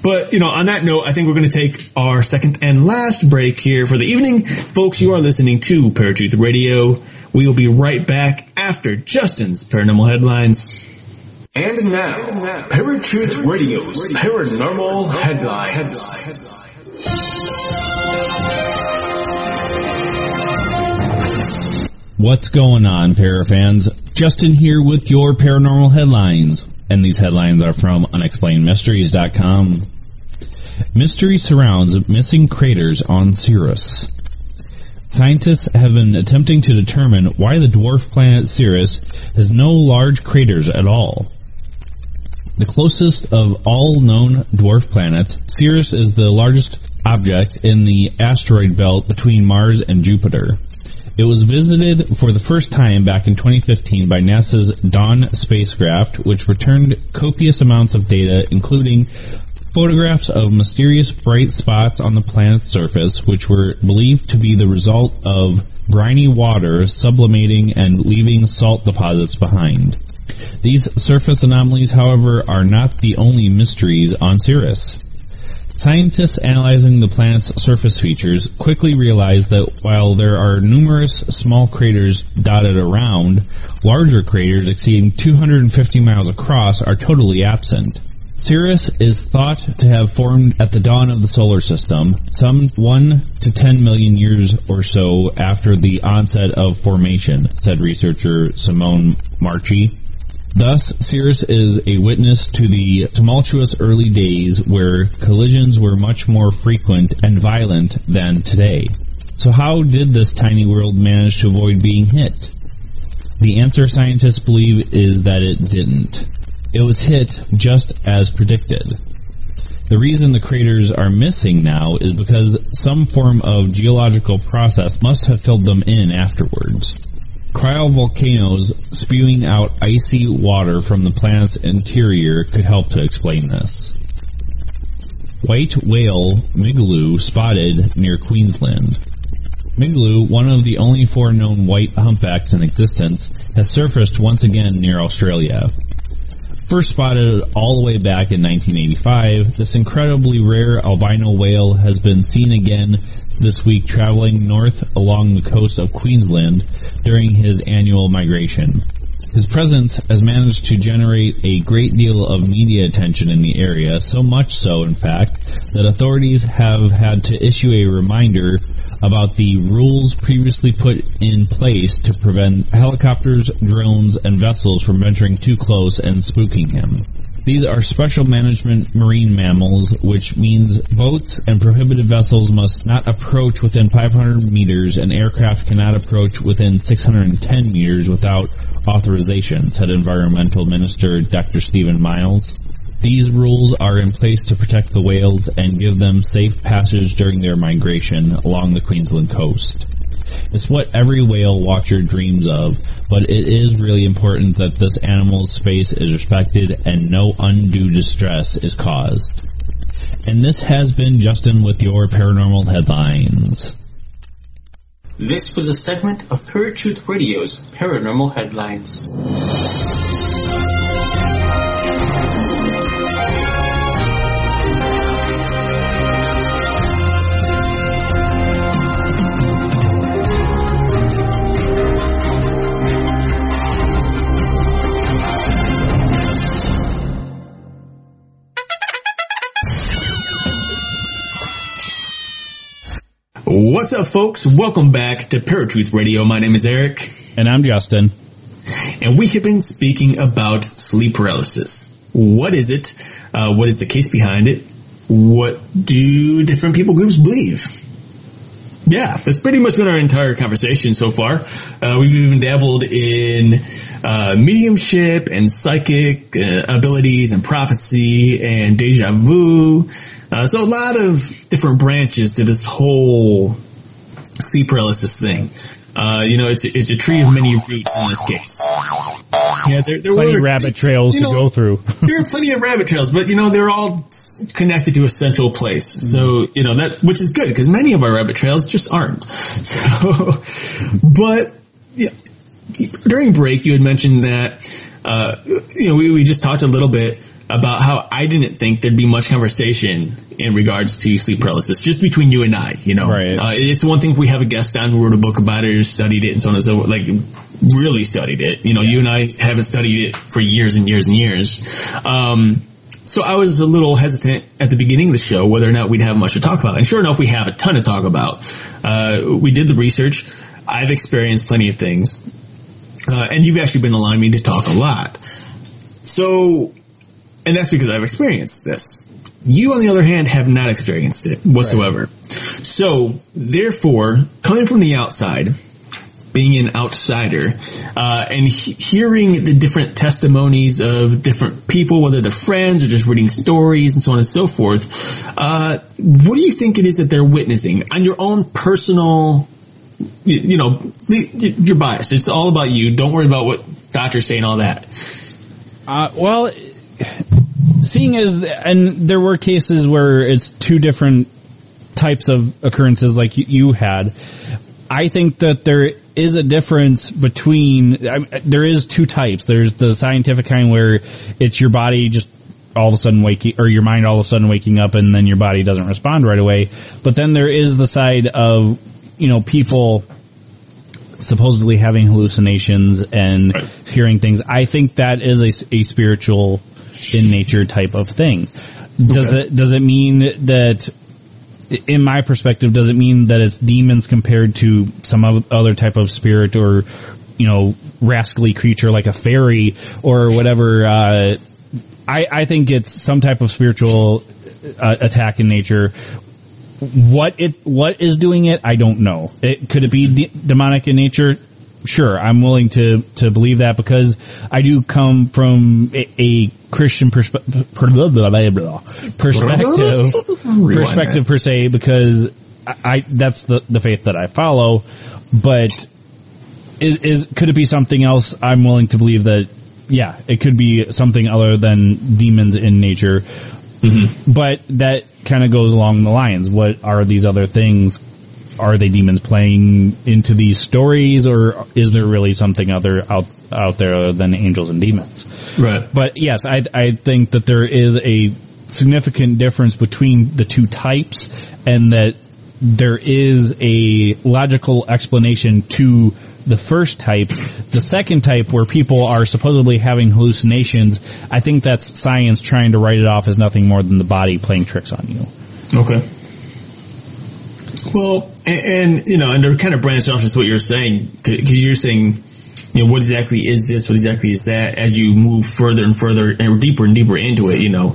But, you know, on that note, I think we're going to take our second and last break here for the evening. Folks, you are listening to Paratruth Radio. We will be right back after Justin's Paranormal Headlines. And now, and now Radio's Paranormal, Paranormal Headlines. Headlines. What's going on, Parafans? Justin here with your Paranormal Headlines. And these headlines are from unexplainedmysteries.com. Mystery surrounds missing craters on Ceres. Scientists have been attempting to determine why the dwarf planet Ceres has no large craters at all. The closest of all known dwarf planets, Ceres is the largest object in the asteroid belt between Mars and Jupiter. It was visited for the first time back in 2015 by NASA's Dawn spacecraft, which returned copious amounts of data, including photographs of mysterious bright spots on the planet's surface, which were believed to be the result of briny water sublimating and leaving salt deposits behind. These surface anomalies, however, are not the only mysteries on Ceres. Scientists analyzing the planet's surface features quickly realized that while there are numerous small craters dotted around, larger craters exceeding 250 miles across are totally absent. Ceres is thought to have formed at the dawn of the solar system, some 1 to 10 million years or so after the onset of formation, said researcher Simone Marchi. Thus, Ceres is a witness to the tumultuous early days where collisions were much more frequent and violent than today. So how did this tiny world manage to avoid being hit? The answer scientists believe is that it didn't. It was hit just as predicted. The reason the craters are missing now is because some form of geological process must have filled them in afterwards. Cryovolcanoes spewing out icy water from the planet's interior could help to explain this. White whale Migaloo spotted near Queensland. Migaloo, one of the only four known white humpbacks in existence, has surfaced once again near Australia. First spotted all the way back in 1985, this incredibly rare albino whale has been seen again this week traveling north along the coast of Queensland during his annual migration. His presence has managed to generate a great deal of media attention in the area, so much so, in fact, that authorities have had to issue a reminder about the rules previously put in place to prevent helicopters, drones, and vessels from venturing too close and spooking him. These are special management marine mammals, which means boats and prohibited vessels must not approach within 500 meters and aircraft cannot approach within 610 meters without authorization, said Environmental Minister Dr. Steven Miles. These rules are in place to protect the whales and give them safe passage during their migration along the Queensland coast. It's what every whale watcher dreams of, but it is really important that this animal's space is respected and no undue distress is caused. And this has been Justin with your paranormal headlines. This was a segment of Truth Radio's Paranormal Headlines. What's up, folks? Welcome back to Paratruth Radio. My name is Eric, And I'm Justin. and we have been speaking about sleep paralysis. What is it? Uh, what is the case behind it? What do different people groups believe? Yeah, that's pretty much been our entire conversation so far. Uh, we've even dabbled in uh, mediumship and psychic uh, abilities and prophecy and deja vu. Uh, so a lot of different branches to this whole sleep paralysis thing. Uh, you know, it's it's a tree of many roots in this case. Yeah, there, there Plenty were rabbit trails you to go through. there are plenty of rabbit trails, but you know they're all connected to a central place. So you know that which is good because many of our rabbit trails just aren't. So, but yeah, during break you had mentioned that uh, you know we, we just talked a little bit about how I didn't think there'd be much conversation in regards to sleep paralysis just between you and I. You know, Right. uh, it's one thing if we have a guest on who wrote a book about it or studied it and so on and so forth, like really studied it. You know, you and I haven't studied it for years and years and years. Um, so I was a little hesitant at the beginning of the show whether or not we'd have much to talk about. And sure enough, we have a ton to talk about. Uh, we did the research. I've experienced plenty of things, uh, and you've actually been allowing me to talk a lot. So, and that's because I've experienced this. You, on the other hand, have not experienced it whatsoever. So, therefore, coming from the outside, being an outsider, uh, and he- hearing the different testimonies of different people, whether they're friends or just reading stories and so on and so forth, uh, what do you think it is that they're witnessing on your own personal you, you know, the- you're biased. It's all about you. Don't worry about what doctors say and all that. Uh, well, seeing as, and there were cases where it's two different types of occurrences like you, had, I think that there is a difference between, I, there is two types. There's the scientific kind where it's your body just all of a sudden waking, or your mind all of a sudden waking up and then your body doesn't respond right away. But then there is the side of, you know, people supposedly having hallucinations and hearing things. I think that is a, a spiritual in nature type of thing. Does it does it mean that in my perspective does it mean that it's demons compared to some other type of spirit or you know rascally creature like a fairy or whatever uh I, I think it's some type of spiritual uh, attack in nature. What it what is doing it? I don't know. It could it be de- demonic in nature sure i'm willing to to believe that because i do come from a, a christian perspe- per- blah, blah, blah, blah, perspective. Perspective per se because I, I that's the the faith that i follow but is is could it be something else? I'm willing to believe that yeah it could be something other than demons in nature. Mm-hmm. But that kind of goes along the lines. What are these other things? Are they demons playing into these stories, or is there really something other out out there other than angels and demons? Right. But yes, I I think that there is a significant difference between the two types, and that there is a logical explanation to the first type. The second type, where people are supposedly having hallucinations, I think that's science trying to write it off as nothing more than the body playing tricks on you. Okay. Well, and, and you know, and to kind of branch off just what you're saying, because you're saying, you know, what exactly is this? What exactly is that? As you move further and further and deeper and deeper into it, you know,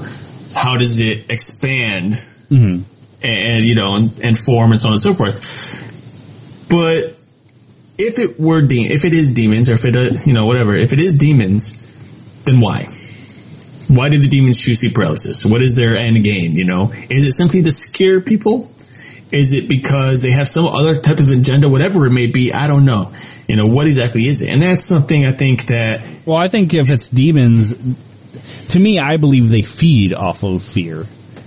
how does it expand Mm-hmm. and you know and, and form and so on and so forth. But if it were de- if it is demons or if it uh, you know whatever if it is demons, then why? Why do the demons choose sleep paralysis? What is their end game? You know, is it simply to scare people? Is it because they have some other type of agenda, whatever it may be? I don't know. You know, what exactly is it? And that's something I think that Well, I think if it's demons, to me, I believe they feed off of fear.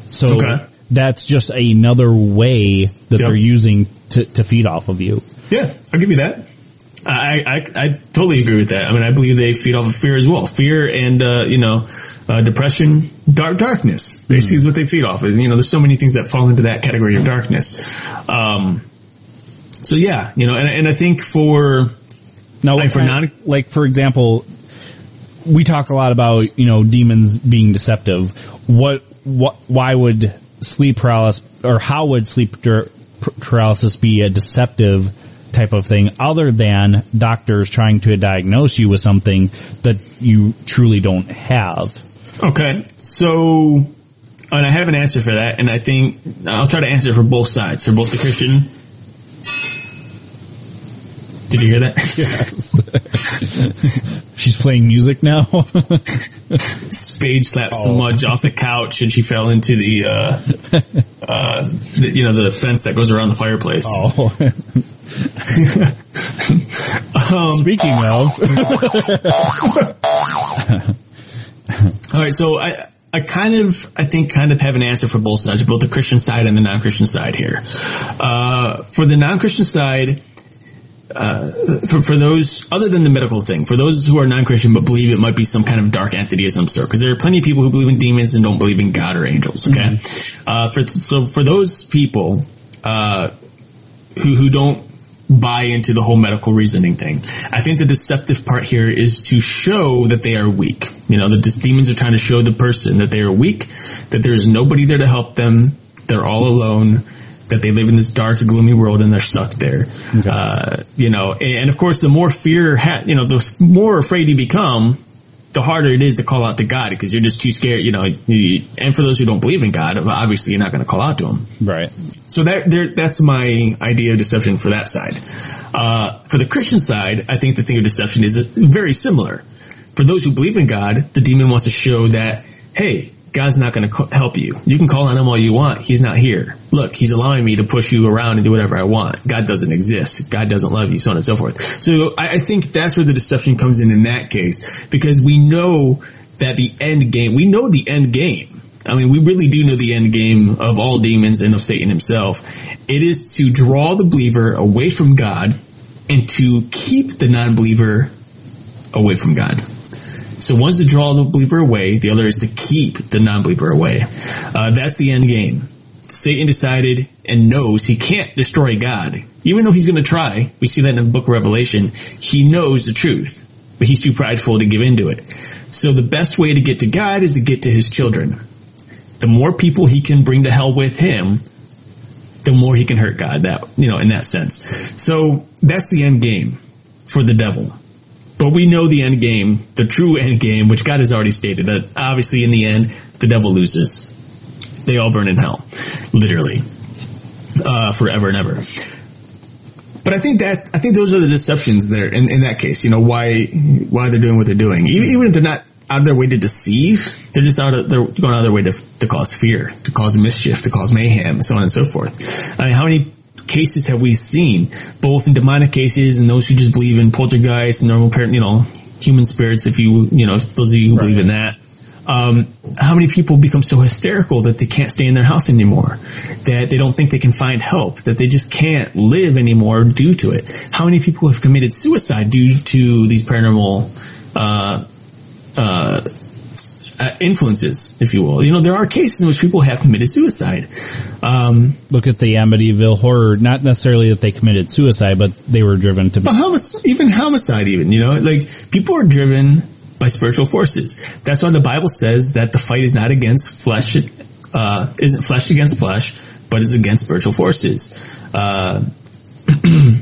So Okay. that's just another way that Yep. they're using to, to feed off of you. Yeah, I'll give you that. I, I, I totally agree with that. I mean, I believe they feed off of fear as well. Fear and, uh, you know, uh, depression, dark darkness. Basically is what they feed off of. You know, there's so many things that fall into that category of darkness. Um, so yeah, you know, and, and I think for, Now, Like for non- like for example, we talk a lot about you know demons being deceptive. What what why would sleep paralysis or how would sleep paralysis be a deceptive type of thing other than doctors trying to diagnose you with something that you truly don't have? okay, so, and I have an answer for that, and I think I'll try to answer for both sides, for both the Christian. Did you hear that? She's playing music now. Spade slapped Oh. Smudge off the couch and she fell into the, uh, uh, the, you know, the fence that goes around the fireplace. oh. Um, Speaking of, all right, so I, I kind of, I think, kind of have an answer for both sides, both the Christian side and the non-Christian side here. Uh, for the non-Christian side, uh, for, for those, other than the medical thing, for those who are non-Christian but believe it might be some kind of dark entity of some sort, because there are plenty of people who believe in demons and don't believe in God or angels, okay? Uh, for, so for those people, uh, who, who don't buy into the whole medical reasoning thing. I think the deceptive part here is to show that they are weak. You know, that these demons are trying to show the person that they are weak, that there is nobody there to help them, they're all alone, that they live in this dark, gloomy world and they're stuck there. Uh, you know, and of course, the more fear, ha- you know, the more afraid you become, the harder it is to call out to God because you're just too scared, you know. You, and for those who don't believe in God, obviously you're not going to call out to Him. Right. So that there, that's my idea of deception for that side. Uh, for the Christian side, I think the thing of deception is very similar. For those who believe in God, the demon wants to show that, hey, God's not going to help you. You can call on him all you want. He's not here. Look, he's allowing me to push you around and do whatever I want. God doesn't exist. God doesn't love you, so on and so forth. So I, I think that's where the deception comes in in that case, because we know that the end game, we know the end game. I mean, we really do know the end game of all demons and of Satan himself. It is to draw the believer away from God and to keep the non-believer away from God. So one's to draw the believer away, the other is to keep the non-believer away. Uh, that's the end game. Satan decided and knows he can't destroy God. Even though he's going to try, we see that in the book of Revelation, he knows the truth, but he's too prideful to give into it. So the best way to get to God is to get to his children. The more people he can bring to hell with him, the more he can hurt God that, you know, in that sense. So that's the end game for the devil. But we know the end game, the true end game, which God has already stated that obviously in the end, the devil loses. They all burn in hell. Literally. Uh, forever and ever. But I think that, I think those are the deceptions there in, in that case, you know, why, why they're doing what they're doing. Even, even if they're not out of their way to deceive, they're just out of, they're going out of their way to, to cause fear, to cause mischief, to cause mayhem, so on and so forth. I mean, how many cases have we seen, both in demonic cases and those who just believe in poltergeists and normal you know, human spirits, if you, you know, those of you who right. believe in that. Um, how many people become so hysterical that they can't stay in their house anymore, that they don't think they can find help, that they just can't live anymore due to it? How many people have committed suicide due to these paranormal, uh, uh, uh, influences, if you will. You know, there are cases in which people have committed suicide. Um, Look at the Amityville horror. Not necessarily that they committed suicide, but they were driven to. Homic- even homicide, even you know, like people are driven by spiritual forces. That's why the Bible says that the fight is not against flesh, uh, isn't flesh against flesh, but is against spiritual forces. Uh, you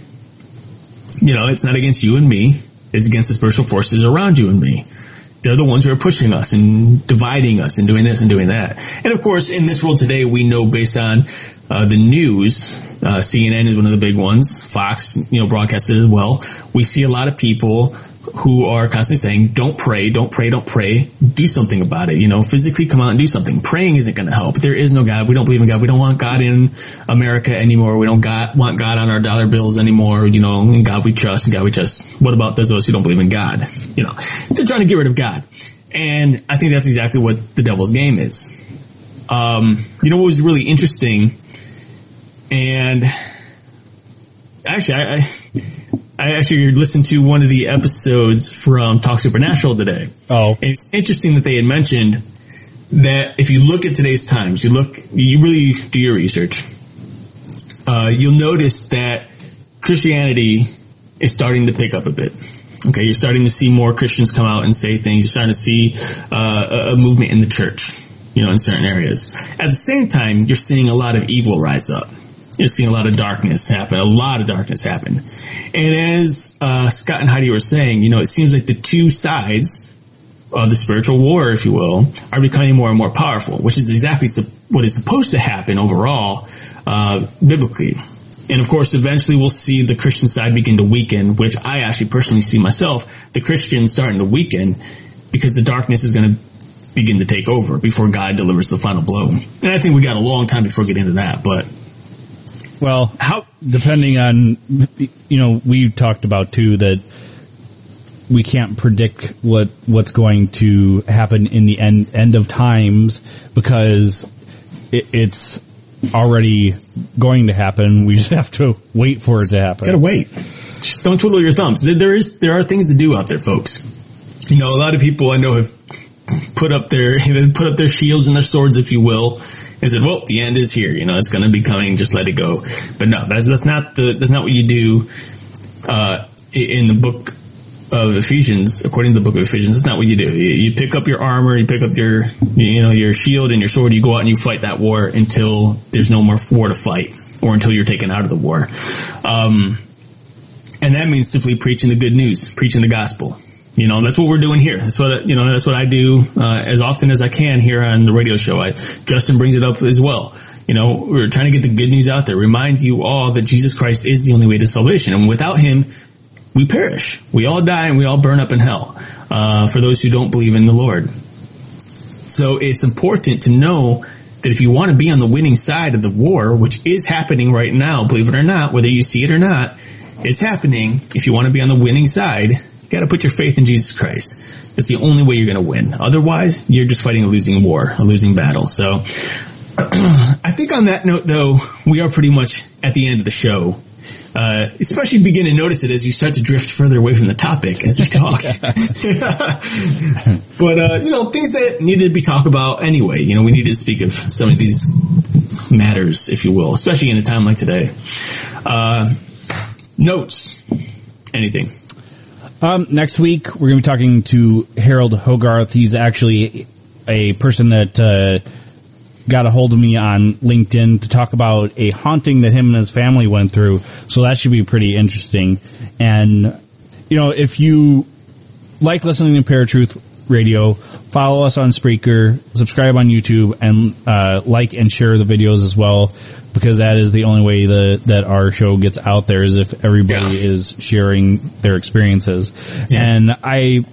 know, it's not against you and me. It's against the spiritual forces around you and me they're the ones who are pushing us and dividing us and doing this and doing that. And of course, in this world today, we know based on uh, the news, uh, CNN is one of the big ones. Fox, you know, broadcasted as well. We see a lot of people who are constantly saying, "Don't pray, don't pray, don't pray. Do something about it." You know, physically come out and do something. Praying isn't going to help. There is no God. We don't believe in God. We don't want God in America anymore. We don't God, want God on our dollar bills anymore. You know, God we trust. God we trust. What about those of us who don't believe in God? You know, they're trying to get rid of God, and I think that's exactly what the devil's game is. Um, you know what was really interesting and actually, I, I, I actually listened to one of the episodes from Talk Supernatural today. Oh, and it's interesting that they had mentioned that if you look at today's times, you look, you really do your research. Uh, you'll notice that Christianity is starting to pick up a bit. Okay, you're starting to see more Christians come out and say things. You're starting to see uh, a movement in the church, you know, in certain areas. At the same time, you're seeing a lot of evil rise up you're seeing a lot of darkness happen, a lot of darkness happen. And as uh, Scott and Heidi were saying, you know, it seems like the two sides of the spiritual war, if you will, are becoming more and more powerful, which is exactly what is supposed to happen overall, uh, biblically. And of course, eventually we'll see the Christian side begin to weaken, which I actually personally see myself, the Christians starting to weaken because the darkness is going to begin to take over before God delivers the final blow. And I think we got a long time before getting into that, but well, how depending on you know we talked about too that we can't predict what what's going to happen in the end end of times because it, it's already going to happen. We just have to wait for it to happen. Gotta wait. Just don't twiddle your thumbs. There is there are things to do out there, folks. You know, a lot of people I know have put up their put up their shields and their swords, if you will, and said, "Well, the end is here. You know, it's going to be coming. Just let it go." But no, that's that's not the that's not what you do uh, in the book of Ephesians. According to the book of Ephesians, that's not what you do. You, you pick up your armor, you pick up your you know your shield and your sword. You go out and you fight that war until there's no more war to fight. or until you're taken out of the war. Um, and that means simply preaching the good news, preaching the gospel. You know, that's what we're doing here. That's what, you know, that's what I do, uh, as often as I can here on the radio show. I, Justin brings it up as well. You know, we're trying to get the good news out there, remind you all that Jesus Christ is the only way to salvation. And without him, we perish. We all die and we all burn up in hell, uh, for those who don't believe in the Lord. So it's important to know that if you want to be on the winning side of the war, which is happening right now, believe it or not, whether you see it or not, it's happening. If you want to be on the winning side, you got to put your faith in Jesus Christ. That's the only way you're going to win. Otherwise, you're just fighting a losing war, a losing battle. So, I think on that note, though, we are pretty much at the end of the show. Uh, especially begin to notice it as you start to drift further away from the topic as we talk. but, uh, you know, things that needed to be talked about anyway. You know, we needed to speak of some of these matters, if you will, especially in a time like today. Uh, notes. Anything. Um, next week, we're going to be talking to Harold Hogarth. He's actually a person that uh, got a hold of me on LinkedIn to talk about a haunting that him and his family went through. So that should be pretty interesting. And, you know, if you like listening to Paratruth Radio, follow us on Spreaker, subscribe on YouTube, and uh, like and share the videos as well, because that is the only way the, that our show gets out there is if everybody Yeah. is sharing their experiences. Yeah. And I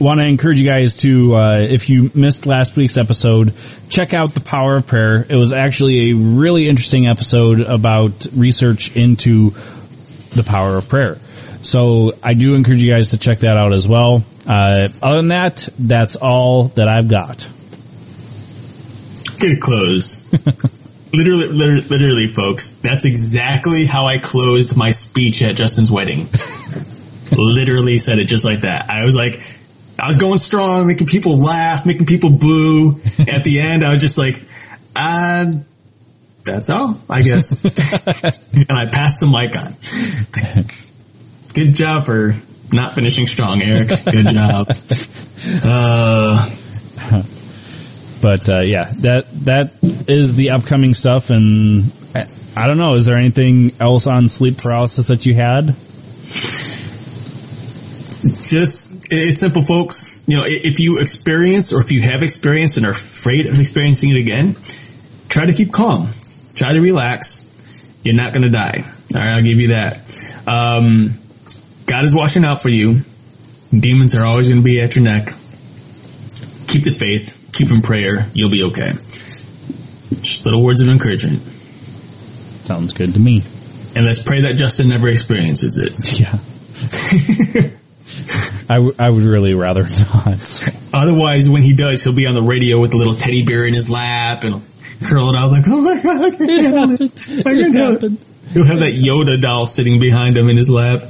want to encourage you guys to, uh, if you missed last week's episode, check out the power of prayer. It was actually a really interesting episode about research into the power of prayer. So I do encourage you guys to check that out as well. Uh, other than that, that's all that I've got. Get it closed. literally, literally, literally, folks, that's exactly how I closed my speech at Justin's wedding. literally said it just like that. I was like, I was going strong, making people laugh, making people boo. At the end, I was just like, uh, that's all, I guess. and I passed the mic on. Good job for not finishing strong, Eric. Good job. Uh, But uh, yeah, that that is the upcoming stuff, and I, I don't know. Is there anything else on sleep paralysis that you had? just it's simple folks. You know if you experience or if you have experienced and are afraid of experiencing it again try to keep calm. Try to relax. You're not going to die. All right i'll give you that. Um, god is watching out for you. Demons are always going to be at your neck. Keep the faith keep in prayer you'll be okay just little words of encouragement Sounds good to me. and let's pray that justin never experiences it Yeah. I, w- I would really rather not. Otherwise, when he does, he'll be on the radio with a little teddy bear in his lap and curl it out like, oh my god, I can't handle it. I can't handle it. He'll have that Yoda doll sitting behind him in his lap.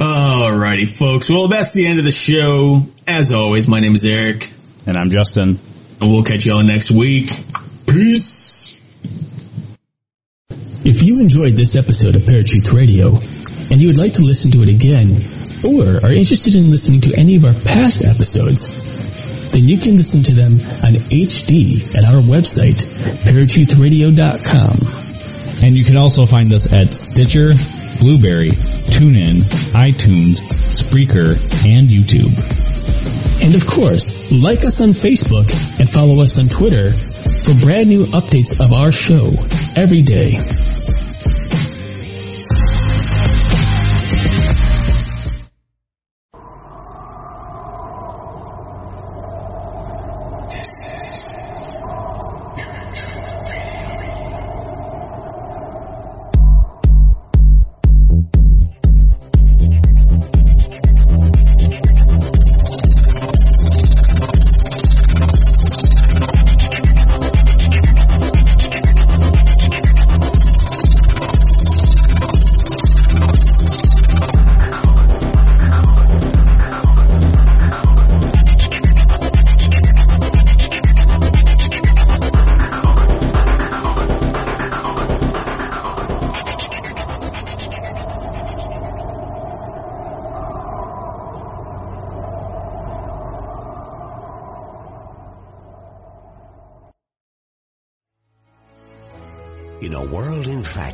Alrighty, folks. Well, that's the end of the show. As always, my name is Eric, And I'm Justin. and we'll catch y'all next week. Peace. If you enjoyed this episode of Paratruth Radio, and you would like to listen to it again, or are interested in listening to any of our past episodes, then you can listen to them on HD at our website, paratruthradio.com. And you can also find us at Stitcher, Blubrry, TuneIn, iTunes, Spreaker, and YouTube. And of course, like us on Facebook and follow us on Twitter for brand new updates of our show every day.